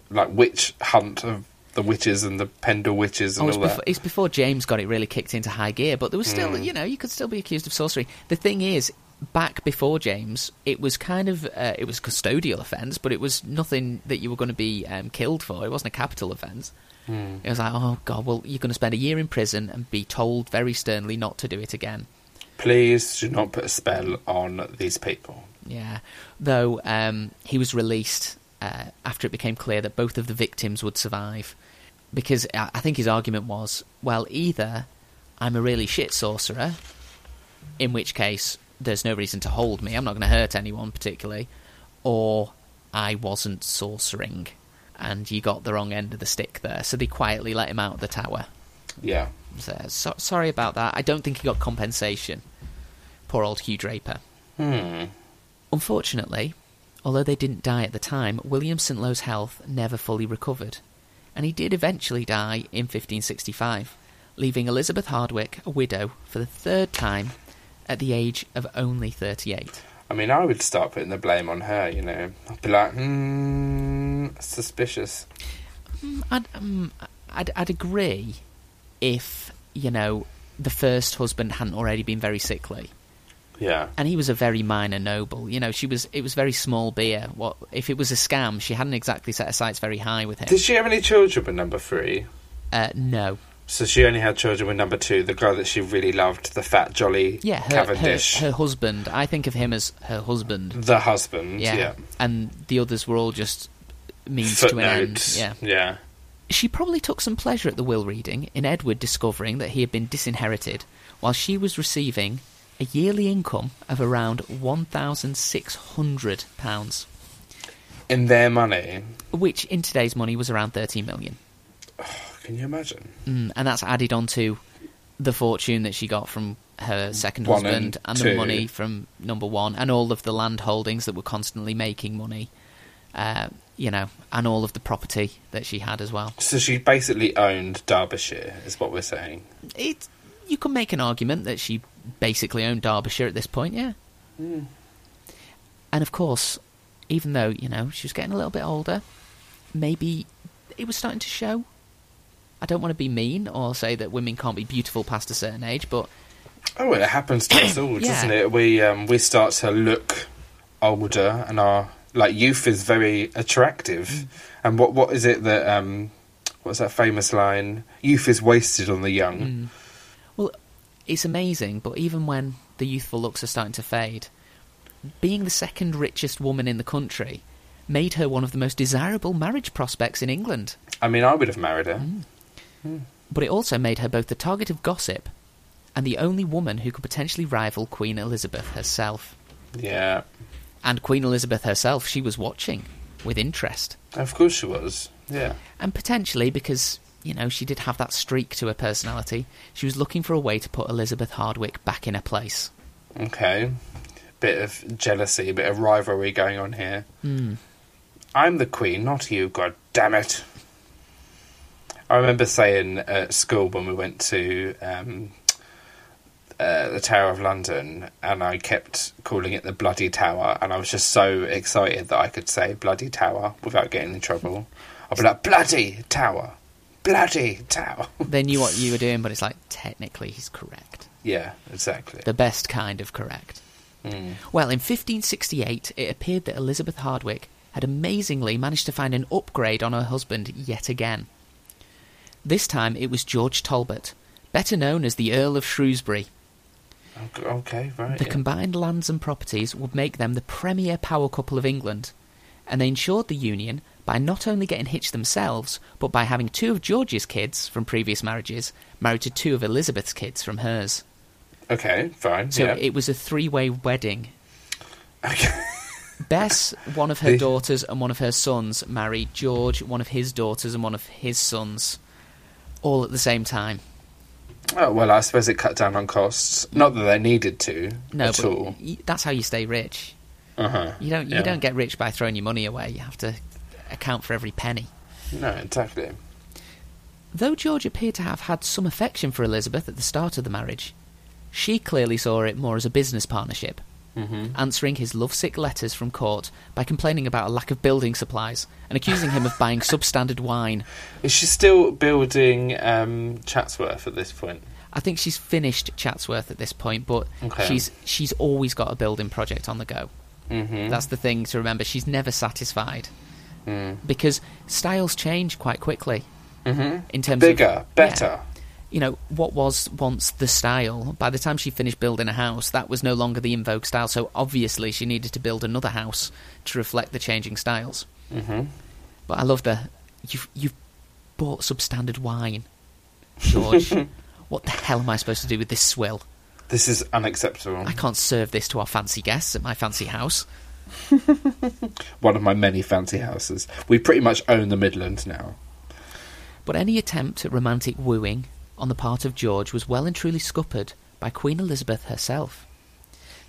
like, witch hunt of the witches and the Pendle witches and Oh, all before, that. it's before James got it really kicked into high gear, but there was still, Mm. you know, you could still be accused of sorcery. The thing is, back before James, it was kind of uh, it was a custodial offence, but it was nothing that you were going to be um, killed for. It wasn't a capital offence. Hmm. It was like, oh god, well, you're going to spend a year in prison and be told very sternly not to do it again. Please do not put a spell on these people. Yeah, though um, he was released uh, after it became clear that both of the victims would survive, because I I think his argument was, well, either I'm a really shit sorcerer, in which case there's no reason to hold me, I'm not going to hurt anyone particularly, or I wasn't sorcering, and you got the wrong end of the stick there, so they quietly let him out of the tower. Yeah. So, so, sorry about that. I don't think he got compensation. Poor old Hugh Draper. Hmm. Unfortunately, although they didn't die at the time, William St. Loe's health never fully recovered, and he did eventually die in 1565, leaving Elizabeth Hardwick a widow for the third time at the age of only 38. I mean, I would start putting the blame on her, you know. I'd be like, hmm, suspicious. Mm, I'd, um, I'd, I'd agree if, you know, the first husband hadn't already been very sickly. Yeah. and he was a very minor noble. You know, she was. It was very small beer. What if it was a scam? She hadn't exactly set her sights very high with him. Did she have any children with number three? Uh, no. So she only had children with number two, the guy that she really loved, the fat, jolly Yeah, her, her, Cavendish. her husband. I think of him as her husband. the husband, Yeah. yeah. And the others were all just means to an end. Yeah. Yeah. She probably took some pleasure at the will reading in Edward discovering that he had been disinherited, while she was receiving a yearly income of around one thousand six hundred pounds, In their money. which in today's money was around thirteen million. Can you imagine? Mm, and that's added on to the fortune that she got from her second One husband and and, the money from number one and all of the land holdings that were constantly making money uh, you know and all of the property that she had as well So she basically owned Derbyshire, is what we're saying. it you can make an argument that she basically owned Derbyshire at this point yeah Hmm. and of course even though you know she was getting a little bit older maybe it was starting to show I don't want to be mean or say that women can't be beautiful past a certain age, but Oh, it happens to us all, Yeah. doesn't it? We um, we start to look older, and our like youth is very attractive. Mm. And what what is it that um, what's that famous line? Youth is wasted on the young. Mm. Well, it's amazing, but even when the youthful looks are starting to fade, being the second richest woman in the country made her one of the most desirable marriage prospects in England. I mean, I would have married her. Mm. But it also made her both the target of gossip and the only woman who could potentially rival Queen Elizabeth herself. Yeah, And Queen Elizabeth herself, she was watching with interest. of course she was. Yeah, And potentially because, you know, she did have that streak to her personality, she was looking for a way to put Elizabeth Hardwick back in her place. okay. Bit of jealousy, a bit of rivalry going on here. Hmm. I'm the queen, not you. God damn it! I remember saying at school when we went to um, uh, the Tower of London, and I kept calling it the Bloody Tower, and I was just so excited that I could say Bloody Tower without getting in trouble. I'd be like, Bloody Tower, Bloody Tower. They knew what you were doing, but it's like technically he's correct. yeah, exactly. The best kind of correct. Mm. Well, in 1568, it appeared that Elizabeth Hardwick had amazingly managed to find an upgrade on her husband yet again. This time it was George Talbot, better known as the Earl of Shrewsbury. Ok- Okay, right. The yeah. combined lands and properties would make them the premier power couple of England, and they ensured the union by not only getting hitched themselves, but by having two of George's kids from previous marriages married to two of Elizabeth's kids from hers. okay, fine. So yeah. it was a three way wedding. okay. Bess, one of her daughters and one of her sons, married George, one of his daughters and one of his sons, all at the same time. Oh, well, I suppose it cut down on costs. Not that they needed to No, at all. y- that's how you stay rich. Uh-huh. You don't you Yeah. don't get rich by throwing your money away. You have to account for every penny. No, exactly. Though George appeared to have had some affection for Elizabeth at the start of the marriage, she clearly saw it more as a business partnership, hmm answering his lovesick letters from court by complaining about a lack of building supplies and accusing him of buying substandard wine. Is she still building um, Chatsworth at this point? I think she's finished Chatsworth at this point, but Okay. she's she's always got a building project on the go. Mm-hmm. That's the thing to remember. She's never satisfied mm. because styles change quite quickly hmm in terms bigger, of better. You know, what was once the style, by the time she finished building a house, that was no longer the in vogue style, so obviously she needed to build another house to reflect the changing styles. hmm But I love the. You've, you've bought substandard wine, George. what the hell am I supposed to do with this swill? This is unacceptable. I can't serve this to our fancy guests at my fancy house. One of my many fancy houses. We pretty much own the Midlands now. But any attempt at romantic wooing on the part of George was well and truly scuppered by Queen Elizabeth herself,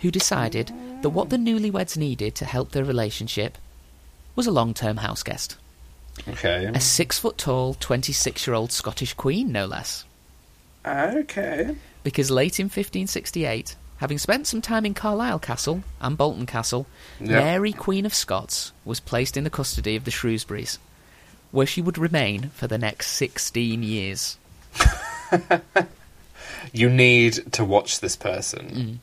who decided that what the newlyweds needed to help their relationship was a long term house guest. Okay. A six foot tall, 26 year old Scottish queen, no less. Okay. Because late in 1568, having spent some time in Carlisle Castle and Bolton Castle, Yep. Mary, Queen of Scots, was placed in the custody of the Shrewsburys, where she would remain for the next 16 years. You need to watch this person.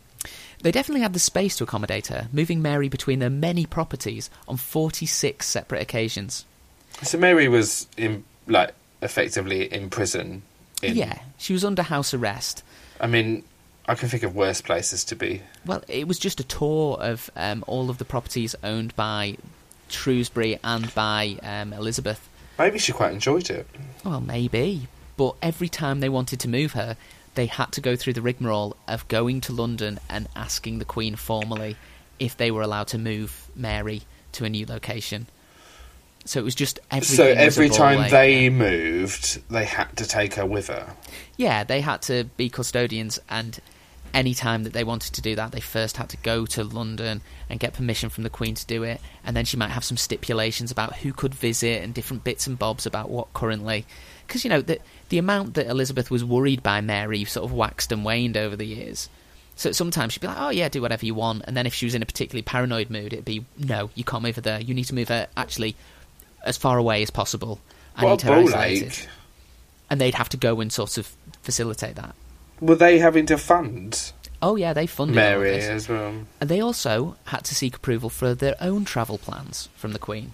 They definitely had the space to accommodate her, moving Mary between their many properties on 46 separate occasions. So Mary was in, like, effectively in prison. In, Yeah, she was under house arrest. I mean, I can think of worse places to be. Well, it was just a tour of um, all of the properties owned by Shrewsbury and by um, Elizabeth. Maybe she quite enjoyed it. Well, maybe. But every time they wanted to move her, they had to go through the rigmarole of going to London and asking the Queen formally if they were allowed to move Mary to a new location. So it was just so every time they moved, they had to take her with her. Yeah, they had to be custodians, and any time that they wanted to do that, they first had to go to London and get permission from the Queen to do it, and then she might have some stipulations about who could visit and different bits and bobs about what currently. Because, you know, the, the amount that Elizabeth was worried by Mary sort of waxed and waned over the years. So sometimes she'd be like, oh, yeah, do whatever you want. And then if she was in a particularly paranoid mood, it'd be, no, you can't move her there. You need to move her actually as far away as possible. I need what a her isolated. ache. And they'd have to go and sort of facilitate that. Were they having to fund Oh yeah, they funded Mary as well? And they also had to seek approval for their own travel plans from the Queen.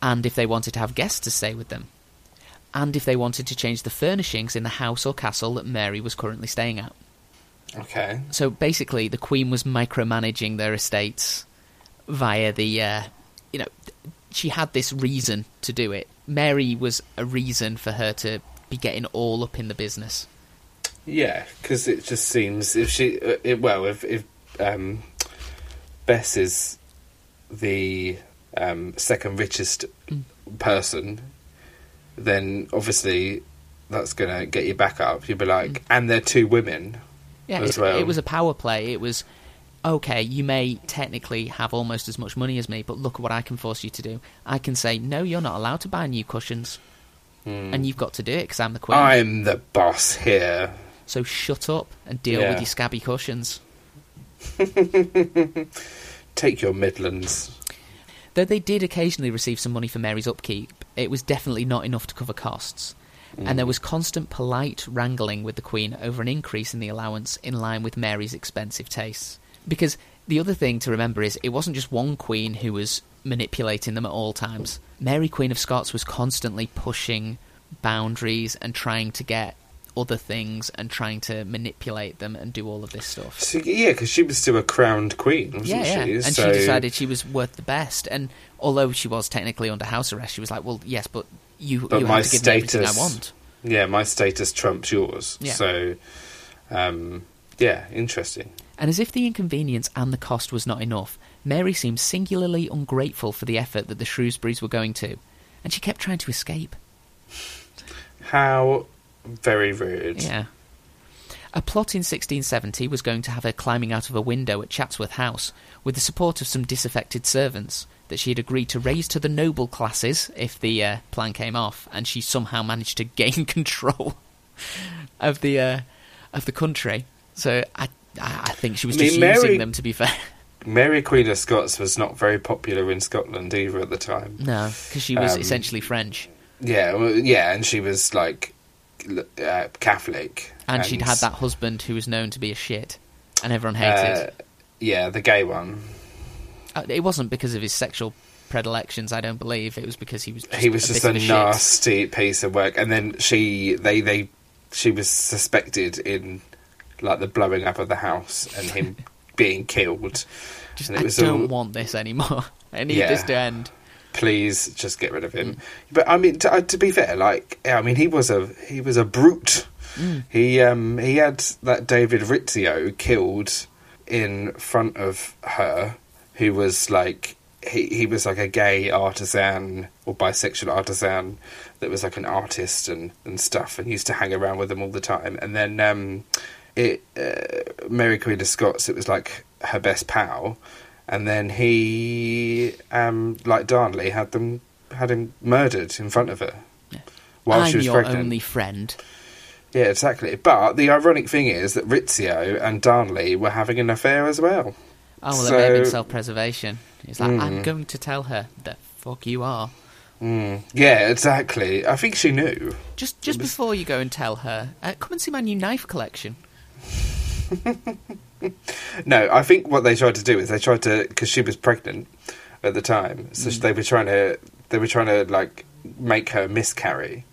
And if they wanted to have guests to stay with them. And if they wanted to change the furnishings in the house or castle that Mary was currently staying at. Okay. So basically, the Queen was micromanaging their estates via the, uh, you know, she had this reason to do it. Mary was a reason for her to be getting all up in the business. Yeah, because it just seems if she, uh, it, well, if if um, Bess is the um, second richest Mm. person, then obviously that's gonna get you back up. You'd be like, Mm. and they're two women. Yeah, as it, well. it was a power play. It was okay. You may technically have almost as much money as me, but look at what I can force you to do. I can say no, you're not allowed to buy new cushions, Hmm. and you've got to do it because I'm the queen. I'm the boss here. So shut up and deal Yeah. with your scabby cushions. Take your Midlands. Though they did occasionally receive some money for Mary's upkeep, it was definitely not enough to cover costs. And there mm. was constant polite wrangling with the Queen over an increase in the allowance in line with Mary's expensive tastes. Because the other thing to remember is it wasn't just one Queen who was manipulating them at all times. Mary, Queen of Scots, was constantly pushing boundaries and trying to get other things and trying to manipulate them and do all of this stuff. So, yeah, because she was still a crowned queen, wasn't Yeah, yeah. she? And So- she decided she was worth the best. And although she was technically under house arrest, she was like, "Well, yes, but you, But you my have to give me everything I status- want." Yeah, my status trumps yours. Yeah. So, um, yeah, interesting. And as if the inconvenience and the cost was not enough, Mary seemed singularly ungrateful for the effort that the Shrewsburys were going to, and she kept trying to escape. How very rude. Yeah. A plot in 1670 was going to have her climbing out of a window at Chatsworth House with the support of some disaffected servants that she had agreed to raise to the noble classes if the uh, plan came off, and she somehow managed to gain control of the uh, of the country. So I I think she was I mean, just Mary- using them to be fair. Mary Queen of Scots was not very popular in Scotland either at the time. No, because she was Um, essentially French, Yeah, well, yeah, and she was like uh, Catholic, and, she'd had that husband who was known to be a shit, and everyone hated. Uh, yeah, the gay one. Uh, it wasn't because of his sexual predilections, I don't believe. It was because he was. Just he was a just a a shit. nasty piece of work, and then she they they she was suspected in like the blowing up of the house and him being killed. Just, and it I don't all- want this anymore. I need Yeah. this to end. Please just get rid of him. But I mean, to, uh, to be fair, like I mean, he was a he was a brute. Mm. He um he had that David Rizzio killed in front of her, who was like he he was like a gay artisan or bisexual artisan that was like an artist and and stuff, and used to hang around with them all the time. And then um, it uh, Mary Queen of Scots, it was like her best pal, and then he um like Darnley had them had him murdered in front of her. While I'm she was your pregnant. only friend. Yeah, exactly. But the ironic thing is that Rizzio and Darnley were having an affair as well. Oh well, it may have self-preservation. He's like, I'm Mm. going to tell her the fuck you are. Mm. Yeah, exactly. I think she knew. Just just was- before you go and tell her, uh, come and see my new knife collection. No, I think what they tried to do is they tried to because she was pregnant at the time, so Mm. they were trying to they were trying to like make her miscarry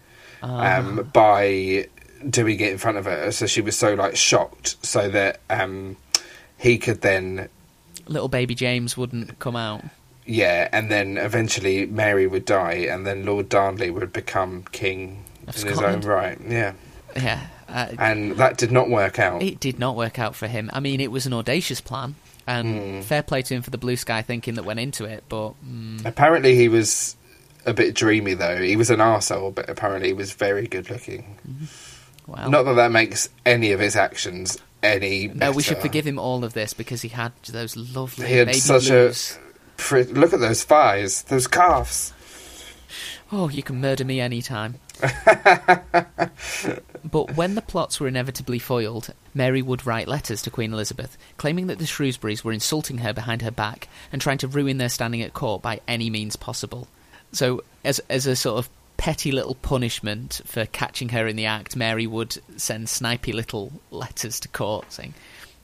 Ah. um, by doing it in front of her. So she was so like shocked, so that um, he could then Little baby James wouldn't come out. yeah, and then eventually Mary would die, and then Lord Darnley would become king Of in his own right. Yeah, Yeah. Uh, and that did not work out. It did not work out for him. I mean, it was an audacious plan, and Hmm. fair play to him for the blue sky thinking that went into it. But mm, Apparently, he was a bit dreamy, though. He was an arsehole, but apparently, he was very good looking. well, Not that that makes any of his actions any better. no, we should forgive him all of this because he had those lovely He had such blues. a. Look at those thighs, those calves. Oh, you can murder me anytime. but when the plots were inevitably foiled, Mary would write letters to Queen Elizabeth, claiming that the Shrewsburys were insulting her behind her back and trying to ruin their standing at court by any means possible. So, as as a sort of petty little punishment for catching her in the act, Mary would send snipey little letters to court saying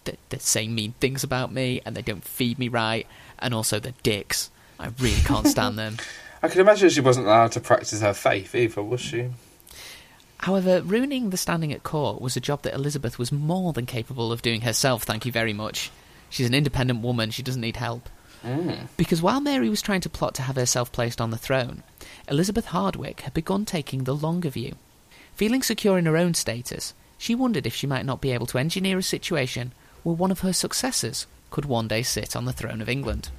that they're saying mean things about me and they don't feed me right, and also they're dicks. I really can't stand them. I can imagine she wasn't allowed to practice her faith either, was she? However, ruining the standing at court was a job that Elizabeth was more than capable of doing herself, thank you very much. She's an independent woman, she doesn't need help. Mm. Because while Mary was trying to plot to have herself placed on the throne, Elizabeth Hardwick had begun taking the longer view. Feeling secure in her own status, she wondered if she might not be able to engineer a situation where one of her successors could one day sit on the throne of England.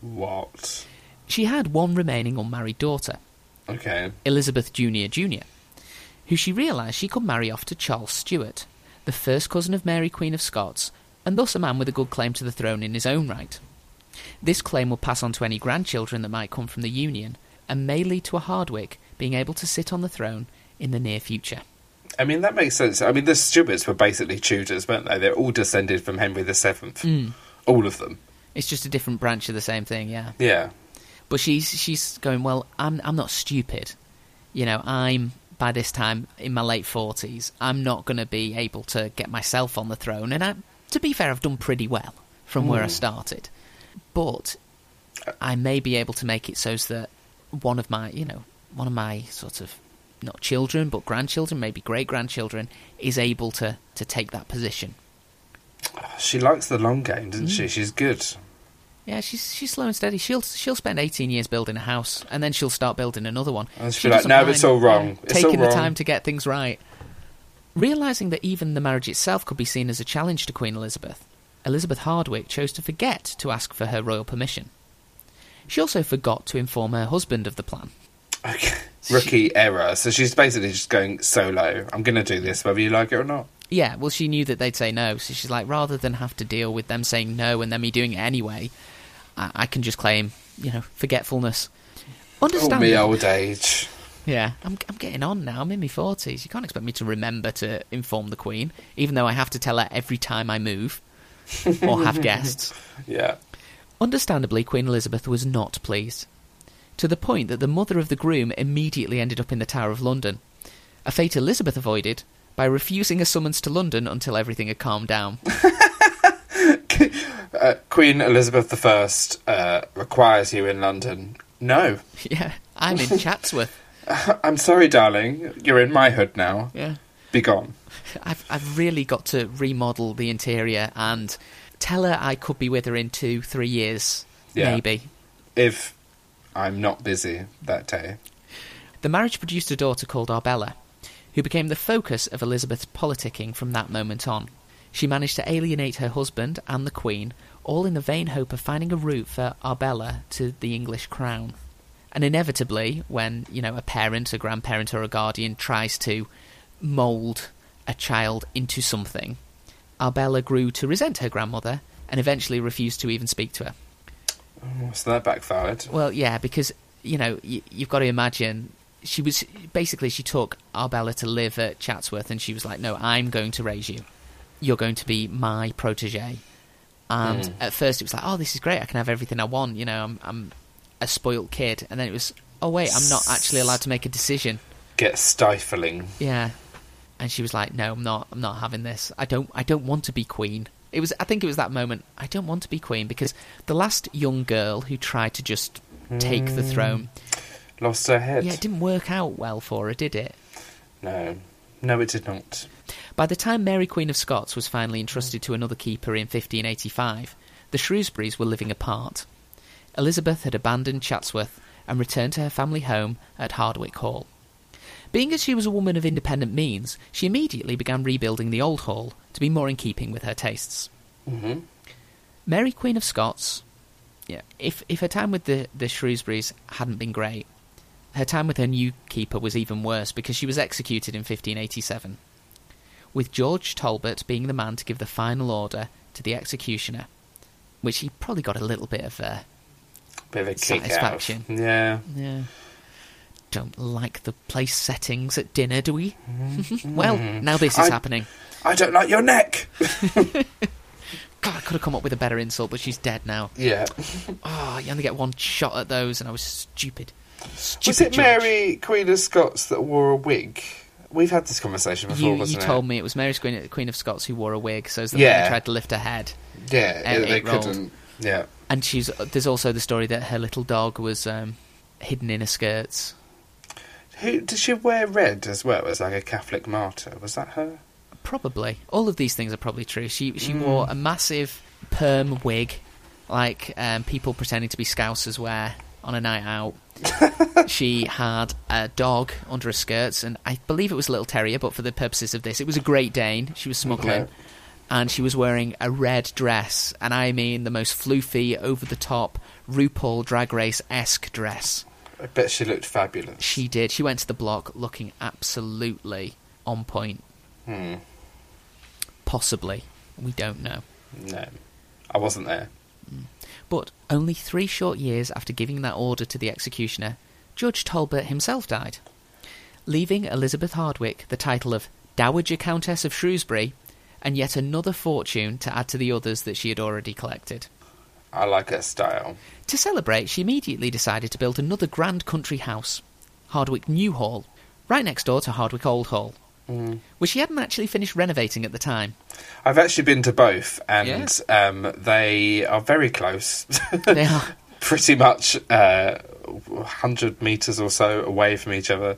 What? She had one remaining unmarried daughter, Okay. Elizabeth Junior Jr., who she realised she could marry off to Charles Stuart, the first cousin of Mary Queen of Scots, and thus a man with a good claim to the throne in his own right. This claim would pass on to any grandchildren that might come from the union, and may lead to a Hardwick being able to sit on the throne in the near future. I mean, that makes sense. I mean, the Stuarts were basically Tudors, weren't they? They're all descended from Henry VII. Hmm. All of them. It's just a different branch of the same thing, yeah. Yeah. But she's she's going, well, I'm I'm not stupid. You know, I'm by this time in my late forties. I'm not going to be able to get myself on the throne, and I, to be fair, I've done pretty well from where I mm. started. But I may be able to make it so that one of my, you know, one of my sort of not children but grandchildren, maybe great grandchildren, is able to to take that position. She likes the long game, doesn't she? Mm. She's good. Yeah, she's she's slow and steady. She'll she'll spend eighteen years building a house, and then she'll start building another one. And She like, "No, it's all wrong. It's taking all the time to get things right. Realizing that even the marriage itself could be seen as a challenge to Queen Elizabeth, Elizabeth Hardwick chose to forget to ask for her royal permission. She also forgot to inform her husband of the plan. Okay. Rookie error. So she's basically just going solo. I'm going to do this whether you like it or not. Yeah, well, she knew that they'd say no, so she's like, rather than have to deal with them saying no and then me doing it anyway, I, I can just claim, you know, forgetfulness. Oh, Understand? me old age. Yeah, I'm, I'm getting on now. I'm in my forties. You can't expect me to remember to inform the Queen, even though I have to tell her every time I move or have guests. Yeah. Understandably, Queen Elizabeth was not pleased, to the point that the mother of the groom immediately ended up in the Tower of London, a fate Elizabeth avoided by refusing a summons to London until everything had calmed down. Uh, Queen Elizabeth I uh, requires you in London. No. yeah, I'm in Chatsworth. I'm sorry, darling. You're in my hood now. Yeah. Be gone. I've I've really got to remodel the interior and tell her I could be with her in two, three years, Yeah. maybe. If I'm not busy that day. The marriage produced a daughter called Arbella, who became the focus of Elizabeth's politicking from that moment on. She managed to alienate her husband and the Queen, all in the vain hope of finding a route for Arbella to the English crown. And inevitably, when, you know, a parent, a grandparent, or a guardian tries to mould a child into something, Arbella grew to resent her grandmother and eventually refused to even speak to her. Oh, so that backfired. Well, yeah, because you know y- you've got to imagine she was basically she took Arbella to live at Chatsworth, and she was like, "No, I'm going to raise you. You're going to be my protege." And Mm. at first, it was like, "Oh, this is great. I can have everything I want. You know, I'm I'm a spoilt kid." And then it was, "Oh wait, I'm not actually allowed to make a decision." Get stifling. Yeah. And she was like, "No, I'm not. I'm not having this. I don't. I don't want to be queen." It was. I think it was that moment. I don't want to be queen because the last young girl who tried to just take the throne, Lost her head. yeah, it didn't work out well for her, did it? No. No, it did not. By the time Mary Queen of Scots was finally entrusted to another keeper in 1585, the Shrewsburys were living apart. Elizabeth had abandoned Chatsworth and returned to her family home at Hardwick Hall. Being as she was a woman of independent means, she immediately began rebuilding the old hall to be more in keeping with her tastes. hmm Mary Queen of Scots, yeah, if if her time with the the Shrewsburys hadn't been great, her time with her new keeper was even worse because she was executed in 1587, with George Talbot being the man to give the final order to the executioner, which he probably got a little bit of uh, Bit of a kick Satisfaction. out. Yeah. yeah. Don't like the place settings at dinner, do we? well, now this is I- happening. I don't like your neck. God, I could have come up with a better insult, but she's dead now. Yeah. Oh, you only get one shot at those, and I was stupid. Stupid Was it George. Mary Queen of Scots that wore a wig? We've had this conversation before, You, you told it? me it was Mary Queen, Queen of Scots who wore a wig, so as the Yeah. tried to lift her head. Yeah, Uh, they rolled. couldn't. Yeah. And she's there's also the story that her little dog was um, hidden in her skirts. Who did she wear red as well as like a Catholic martyr? Was that her? Probably all of these things are probably true. She she Mm. wore a massive perm wig, like um, people pretending to be Scousers wear on a night out. she had a dog under her skirts, and I believe it was a little terrier, but for the purposes of this, it was a Great Dane. She was smuggling. Okay. and she was wearing a red dress, and I mean the most floofy, over the top, RuPaul Drag Race esque dress. I bet she looked fabulous. She did. She went to the block looking absolutely on point. Hmm. Possibly. We don't know. No, I wasn't there. But only three short years after giving that order to the executioner, George Talbot himself died, leaving Elizabeth Hardwick the title of Dowager Countess of Shrewsbury, and yet another fortune to add to the others that she had already collected. I like her style. To celebrate, she immediately decided to build another grand country house, Hardwick New Hall, right next door to Hardwick Old Hall, which she hadn't actually finished renovating at the time. I've actually been to both, and um, they are very close. They are. Pretty much uh, 100 metres or so away from each other.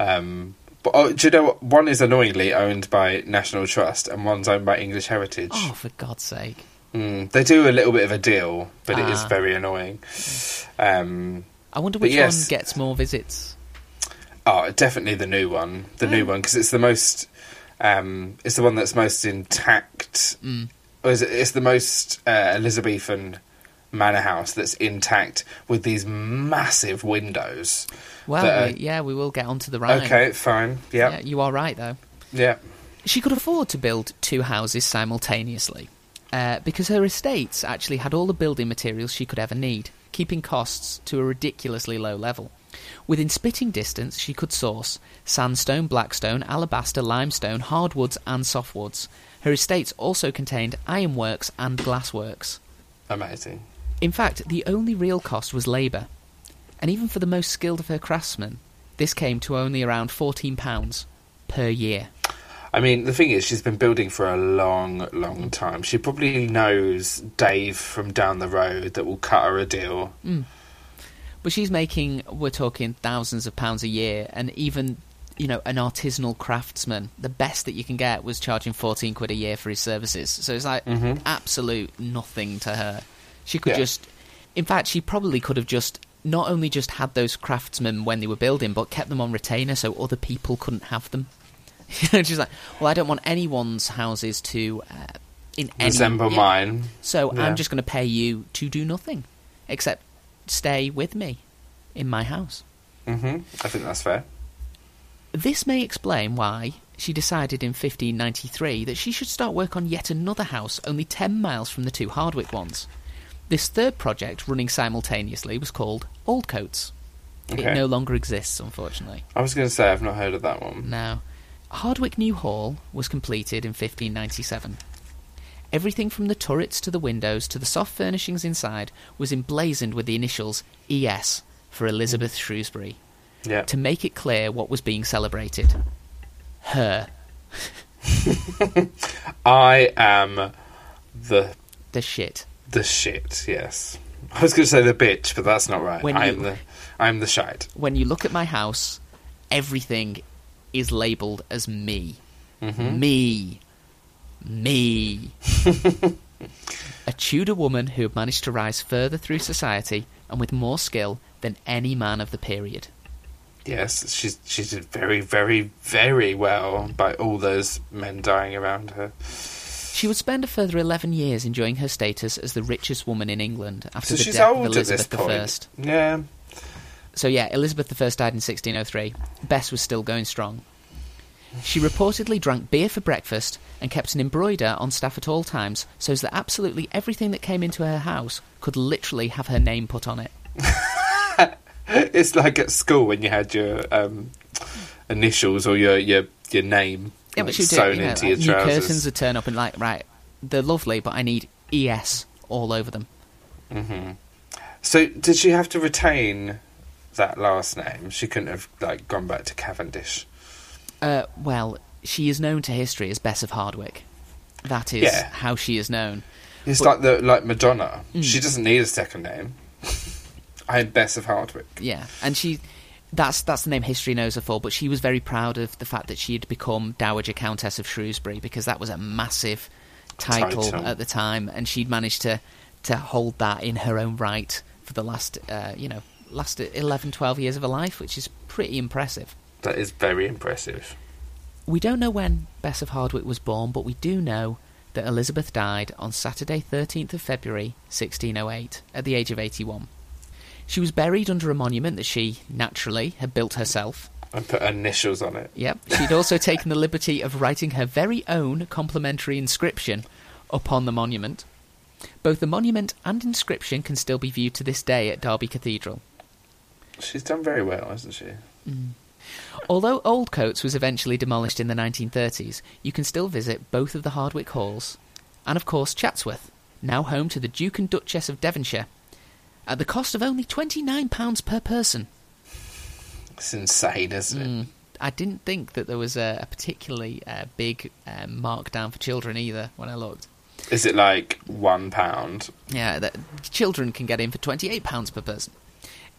Um, but oh, do you know what? One is annoyingly owned by National Trust, and one's owned by English Heritage. Oh, for God's sake. Mm, they do a little bit of a deal, but it is Ah. very annoying. Um, I wonder which yes. one gets more visits. Oh, definitely the new one. The new one, because it's the most. Um, it's the one that's most intact. Mm. Or is it, it's the most uh, Elizabethan manor house that's intact with these massive windows. Well, uh, we, yeah, we will get onto the rhine. Okay, fine. Yeah, Yeah, you are right, though. yeah. She could afford to build two houses simultaneously uh, because her estates actually had all the building materials she could ever need, keeping costs to a ridiculously low level. Within spitting distance, she could source sandstone, blackstone, alabaster, limestone, hardwoods, and softwoods. Her estates also contained ironworks and glassworks. Amazing. In fact, the only real cost was labour, and even for the most skilled of her craftsmen, this came to only around £14 per year. I mean, the thing is, she's been building for a long, long time. She probably knows Dave from down the road that will cut her a deal. Hmm. But she's making, we're talking thousands of pounds a year, and even, you know, an artisanal craftsman, the best that you can get was charging 14 quid a year for his services. So it's like Mhm. absolute nothing to her. She could Yeah. just, in fact, she probably could have just not only just had those craftsmen when they were building, but kept them on retainer so other people couldn't have them. she's like, well, I don't want anyone's houses to, uh, in any Resemble yeah. mine. So Yeah. I'm just going to pay you to do nothing, except stay with me in my house. Mm-hmm. I think that's fair. This may explain why she decided in 1593 that she should start work on yet another house only 10 miles from the two Hardwick ones. This third project, running simultaneously, was called Oldcotes. It no longer exists, unfortunately. I was going to say I've not heard of that one. Now, Hardwick New Hall was completed in 1597. Everything from the turrets to the windows to the soft furnishings inside was emblazoned with the initials ES for Elizabeth Shrewsbury Yeah. to make it clear what was being celebrated. Her, I am the the shit. the shit. Yes. I was going to say the bitch, but that's not right. When I you- the I am the shite. When you look at my house, everything is labelled as me. hmm Me. Me. a Tudor woman who had managed to rise further through society and with more skill than any man of the period. Yes, she's she did very, very, very well by all those men dying around her. She would spend a further 11 years enjoying her status as the richest woman in England after So the death of Elizabeth. I. Yeah. So yeah, Elizabeth I died in 1603. Bess was still going strong. She reportedly drank beer for breakfast and kept an embroider on staff at all times so as that absolutely everything that came into her house could literally have her name put on it. It's like at school when you had your um, initials or your your your name Yeah, like, but she would do sewn you know, into like, your trousers. curtains would turn up and like, right, they're lovely, but I need ES all over them. hmm So did she have to retain that last name? She couldn't have like gone back to Cavendish. Uh, well, she is known to history as Bess of Hardwick. That is Yeah. how she is known. It's Well- like the like Madonna. Mm. She doesn't need a second name. I'm Bess of Hardwick. Yeah, and she that's that's the name history knows her for. But she was very proud of the fact that she had become Dowager Countess of Shrewsbury because that was a massive title, Title. at the time, and she'd managed to to hold that in her own right for the last uh, you know last 11, 12 years of her life, which is pretty impressive. That is very impressive. We don't know when Bess of Hardwick was born, but we do know that Elizabeth died on Saturday, 13th of February, 1608, at the age of 81. She was buried under a monument that she, naturally, had built herself. And put initials on it. Yep. She'd also taken the liberty of writing her very own complimentary inscription upon the monument. Both the monument and inscription can still be viewed to this day at Derby Cathedral. She's done very well, hasn't she? Mm. Although Oldcotes was eventually demolished in the 1930s, you can still visit both of the Hardwick halls, and of course Chatsworth, now home to the Duke and Duchess of Devonshire, at the cost of only £29 per person. It's insane, isn't it? Mm. I didn't think that there was a, a particularly uh, big um, markdown for children either when I looked. Is it like one pound? Yeah, that children can get in for £28 per person.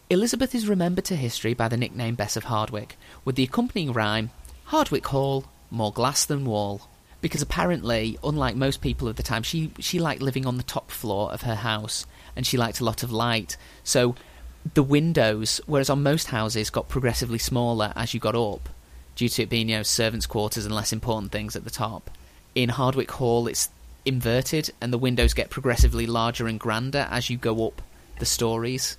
Elizabeth is remembered to history by the nickname Bess of Hardwick, with the accompanying rhyme Hardwick Hall, more glass than wall. Because apparently, unlike most people of the time, she, she liked living on the top floor of her house and she liked a lot of light. So the windows, whereas on most houses, got progressively smaller as you got up, due to it being you know servants' quarters and less important things at the top. In Hardwick Hall, it's inverted, and the windows get progressively larger and grander as you go up the stories.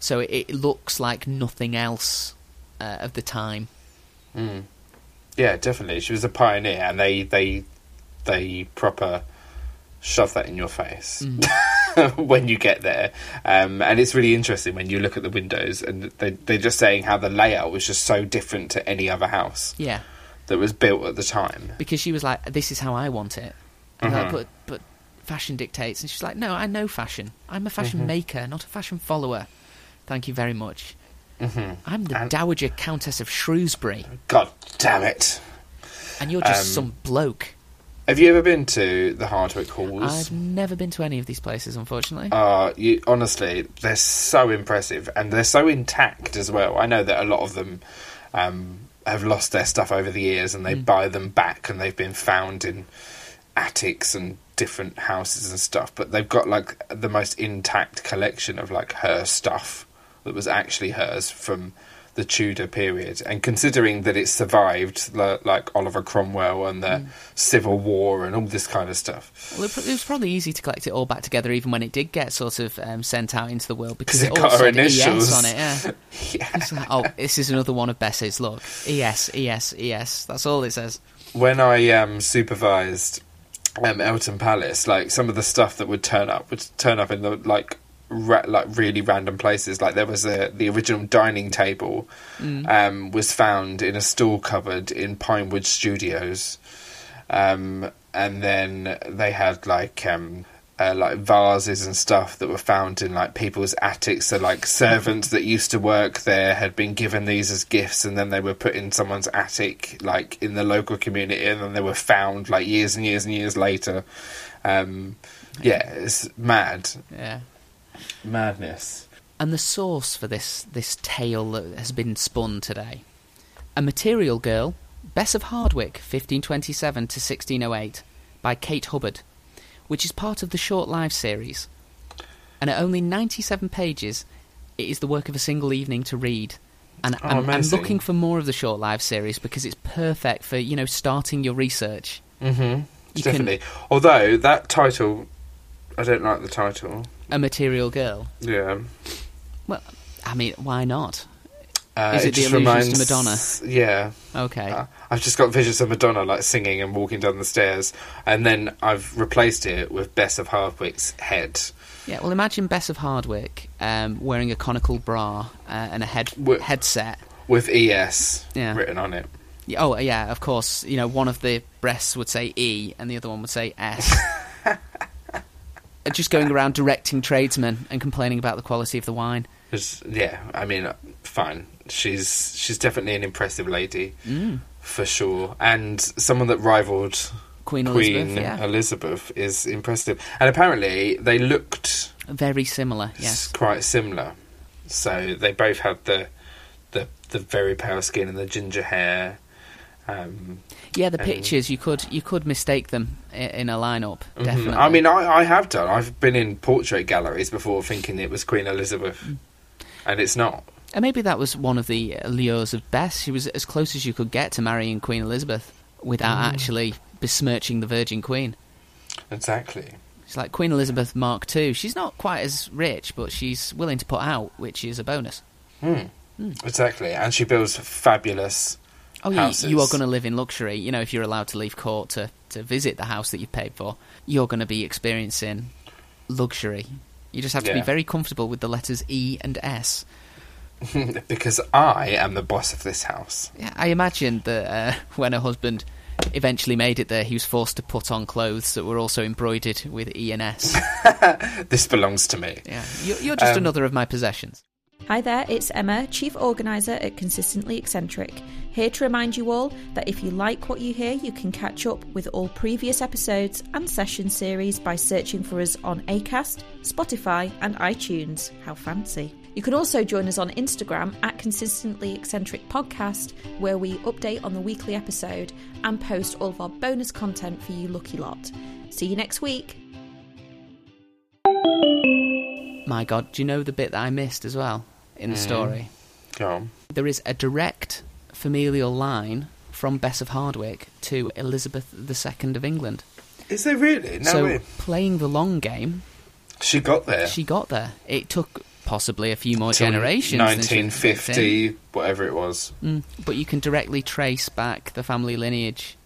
So it, it looks like nothing else uh, of the time. Mm. Yeah, definitely. She was a pioneer, and they they they proper shove that in your face when you get there. Um, and it's really interesting when you look at the windows, and they they're just saying how the layout was just so different to any other house Yeah, that was built at the time. because she was like, "This is how I want it," and they're like, but but fashion dictates, and she's like, "No, I know fashion. I'm a fashion maker, not a fashion follower." Thank you very much. hmm I'm the And- Dowager Countess of Shrewsbury, God damn it! and you're just Um, some bloke. Have you ever been to the Hardwick Halls? I've never been to any of these places, unfortunately. Uh, you, honestly, they're so impressive and they're so intact as well. I know that a lot of them um, have lost their stuff over the years and they Mm. buy them back and they've been found in attics and different houses and stuff. But they've got like the most intact collection of like her stuff that was actually hers from the Tudor period. And considering that it survived like Oliver Cromwell and the Mm. Civil War and all this kind of stuff. Well, it, was probably easy to collect it all back together, even when it did get sort of um, sent out into the world, because it all got her initials. ES on it. Yeah. Yeah. Like, oh, this is another one of Bess's. Look, ES, ES, ES. That's all it says. when I um, supervised um, Eltham Palace, like some of the stuff that would turn up would turn up in the like ra- like really random places. Like there was a the original dining table um, was found in a store cupboard in Pinewood Studios, um, and then they had like. Um, uh, like vases and stuff that were found in like people's attics. So like servants that used to work there had been given these as gifts, and then they were put in someone's attic, like in the local community, and then they were found like years and years and years later. Um, yeah, it's mad Yeah. Madness. And the source for this this tale that has been spun today, a material girl, Bess of Hardwick, 1527 to 1608, by Kate Hubbard, which is part of the Short Life series. And at only 97 pages, it is the work of a single evening to read. And Oh, I'm, I'm looking for more of the Short Life series because it's perfect for you know starting your research. Mm-hmm. You can- Definitely. Although that title, I don't like the title. A material girl. Yeah. Well, I mean, why not? Uh, Is it the just allusions to Madonna? Yeah. Okay. Uh, I've just got visions of Madonna like singing and walking down the stairs, and then I've replaced it with Bess of Hardwick's head. Yeah, well, imagine Bess of Hardwick um, wearing a conical bra uh, and a head Wh- headset. with ES Yeah. written on it. Oh, yeah, of course. You know, one of the breasts would say E, and the other one would say S. Just going around directing tradesmen and complaining about the quality of the wine. yeah, I mean, uh, fine. She's she's definitely an impressive lady Mm. for sure, and someone that rivaled Queen Queen Elizabeth, yeah, Elizabeth is impressive. And apparently, they looked very similar. Yes, quite similar. So they both had the the the very pale skin and the ginger hair. Um, yeah. The pictures you could you could mistake them in a lineup. mhm. I mean, I, I have done. I've been in portrait galleries before, thinking it was Queen Elizabeth, Mm. and it's not. and maybe that was one of the allures of Bess. She was as close as you could get to marrying Queen Elizabeth without Mm. actually besmirching the Virgin Queen. Exactly. She's like Queen Elizabeth Mark II. She's not quite as rich, but she's willing to put out, which is a bonus. Hmm. Exactly, and she builds fabulous. Oh, yeah, Houses. you are going to live in luxury. You know, if you're allowed to leave court to, to visit the house that you've paid for, you're going to be experiencing luxury. You just have to be very comfortable with the letters E and S. because I am the boss of this house. Yeah, I imagine that uh, when her husband eventually made it there, he was forced to put on clothes that were also embroidered with E and S. This belongs to me. Yeah, you're, you're just Um, another of my possessions. Hi there, it's Emma, Chief Organiser at Consistently Eccentric, here to remind you all that if you like what you hear, you can catch up with all previous episodes and session series by searching for us on ACAST, Spotify, and iTunes. How fancy! You can also join us on Instagram at Consistently Eccentric Podcast, where we update on the weekly episode and post all of our bonus content for you lucky lot. See you next week. My God, do you know the bit that I missed as well in the Mm. story? Go on. There is a direct familial line from Bess of Hardwick to Elizabeth II of England. Is there really? No so way. playing the long game, She got there. she got there. It took possibly a few more Till generations. 1950, whatever it was. Mm, but you can directly trace back the family lineage